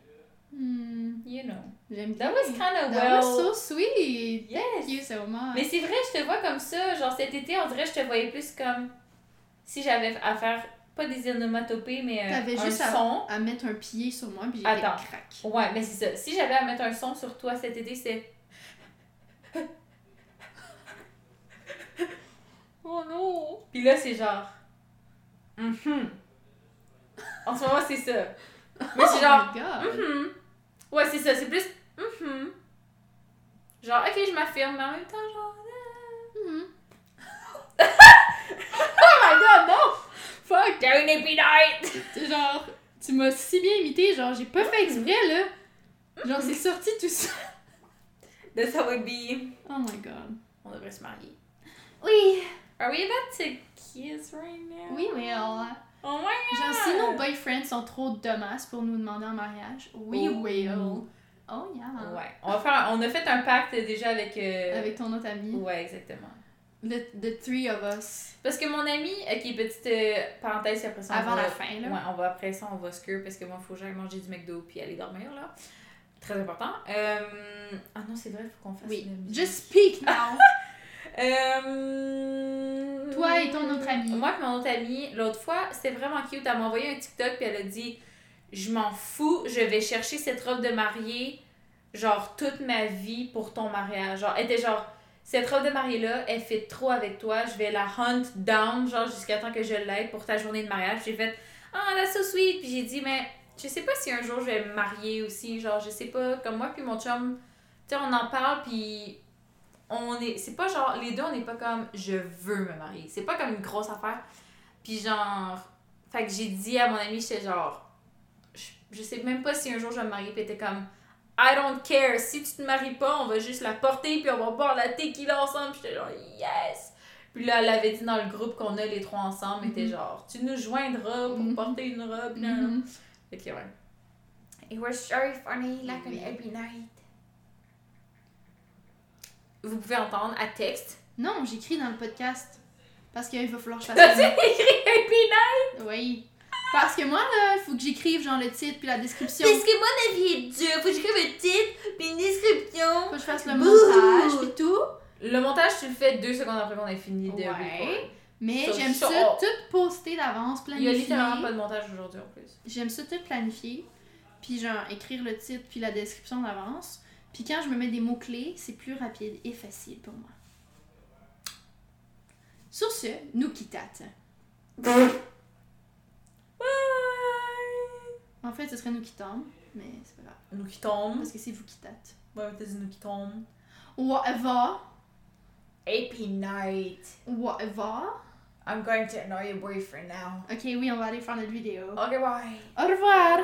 Hmm, you know. J'aime That was kind of That well. was so sweet! Yes! Thank you so much. Mais c'est vrai, je te vois comme ça. Genre cet été, on dirait que je te voyais plus comme si j'avais à faire pas des onomatopées, mais euh, T'avais un juste à- son. à mettre un pied sur moi, puis j'étais Attends. crack. Ouais, mais c'est ça. Si j'avais à mettre un son sur toi cet été, c'est. Oh non! Puis là, c'est genre. Mhm. En ce moment, c'est ça. Mais c'est genre. Oh my god! Mhm. Ouais, c'est ça. C'est plus. Mhm. Genre, ok, je m'affirme, mais en même temps, genre. euh, Mhm. Oh my god, non! Fuck! Une épinette! C'est genre, tu m'as si bien imité, genre, j'ai pas fait exprès, là. Genre, c'est sorti tout ça. That's how it be. Oh my god. On devrait se marier. Oui! Are we about to kiss right now? Oui, will. Oh my god! Genre, si nos boyfriends sont trop dumbass pour nous demander en mariage, we Oh. will. Oh yeah. Ouais. On, va faire un- on a fait un pacte déjà avec. euh, Avec ton autre ami. Ouais, exactement. The, the three of us. Parce que mon ami, ok, petite euh, parenthèse, après ça. on Avant va- la fin, là. Ouais, on va après ça, on va scur parce que moi, il faut que j'aille manger du McDo puis aller dormir, là. Très important. Euh... Ah non, c'est vrai, il faut qu'on fasse Oui. Just speak now. Euh... Toi et ton autre ami. Moi et mon autre ami, l'autre fois, c'était vraiment cute. Elle m'a envoyé un TikTok puis elle a dit Je m'en fous, je vais chercher cette robe de mariée, genre toute ma vie pour ton mariage. Genre, elle était genre Cette robe de mariée-là, elle fait trop avec toi, je vais la hunt down, genre jusqu'à temps que je l'aide pour ta journée de mariage. J'ai fait Ah, that's so sweet. Puis j'ai dit Mais je sais pas si un jour je vais me marier aussi. Genre, je sais pas, comme moi puis mon chum, tu sais, on en parle puis on est c'est pas genre les deux on n'est pas comme je veux me marier c'est pas comme une grosse affaire puis genre fait que j'ai dit à mon ami j'étais genre je, je sais même pas si un jour je vais me marier puis elle était comme I don't care si tu te maries pas on va juste la porter puis on va boire la tequila ensemble Puis j'étais genre yes puis là elle avait dit dans le groupe qu'on a les trois ensemble elle était Mhm. genre tu nous joindras pour Mhm. porter une robe nan, nan. Mhm. Fait que ouais It was very funny like an every night. Vous pouvez entendre à texte. Non, j'écris dans le podcast. Parce qu'il va falloir que je fasse écrit happy night? Oui. Parce que moi, là, il faut que j'écrive genre le titre puis la description. Parce que moi, la vie est dure. Faut que j'écrive un titre, puis une description. Faut que je fasse le Bouh! montage puis tout. Le montage, tu le fais deux secondes après qu'on ait fini de Ouais. Mais j'aime ça short. tout poster d'avance, Il y a planifier. littéralement pas de montage aujourd'hui en plus. J'aime ça tout planifier. Puis genre écrire le titre puis la description d'avance. Puis quand je me mets des mots-clés, c'est plus rapide et facile pour moi. Sur ce, nous quittate. Bye! En fait, ce serait nous qui tombe, mais c'est pas grave. Nous qui tombent. Parce que c'est vous qui tate. Ouais, t'as dit nous qui tombent. Whatever. Happy night. Whatever. I'm going to annoy your boyfriend now. Ok, oui, on va aller faire notre vidéo. Okay, bye. Au revoir!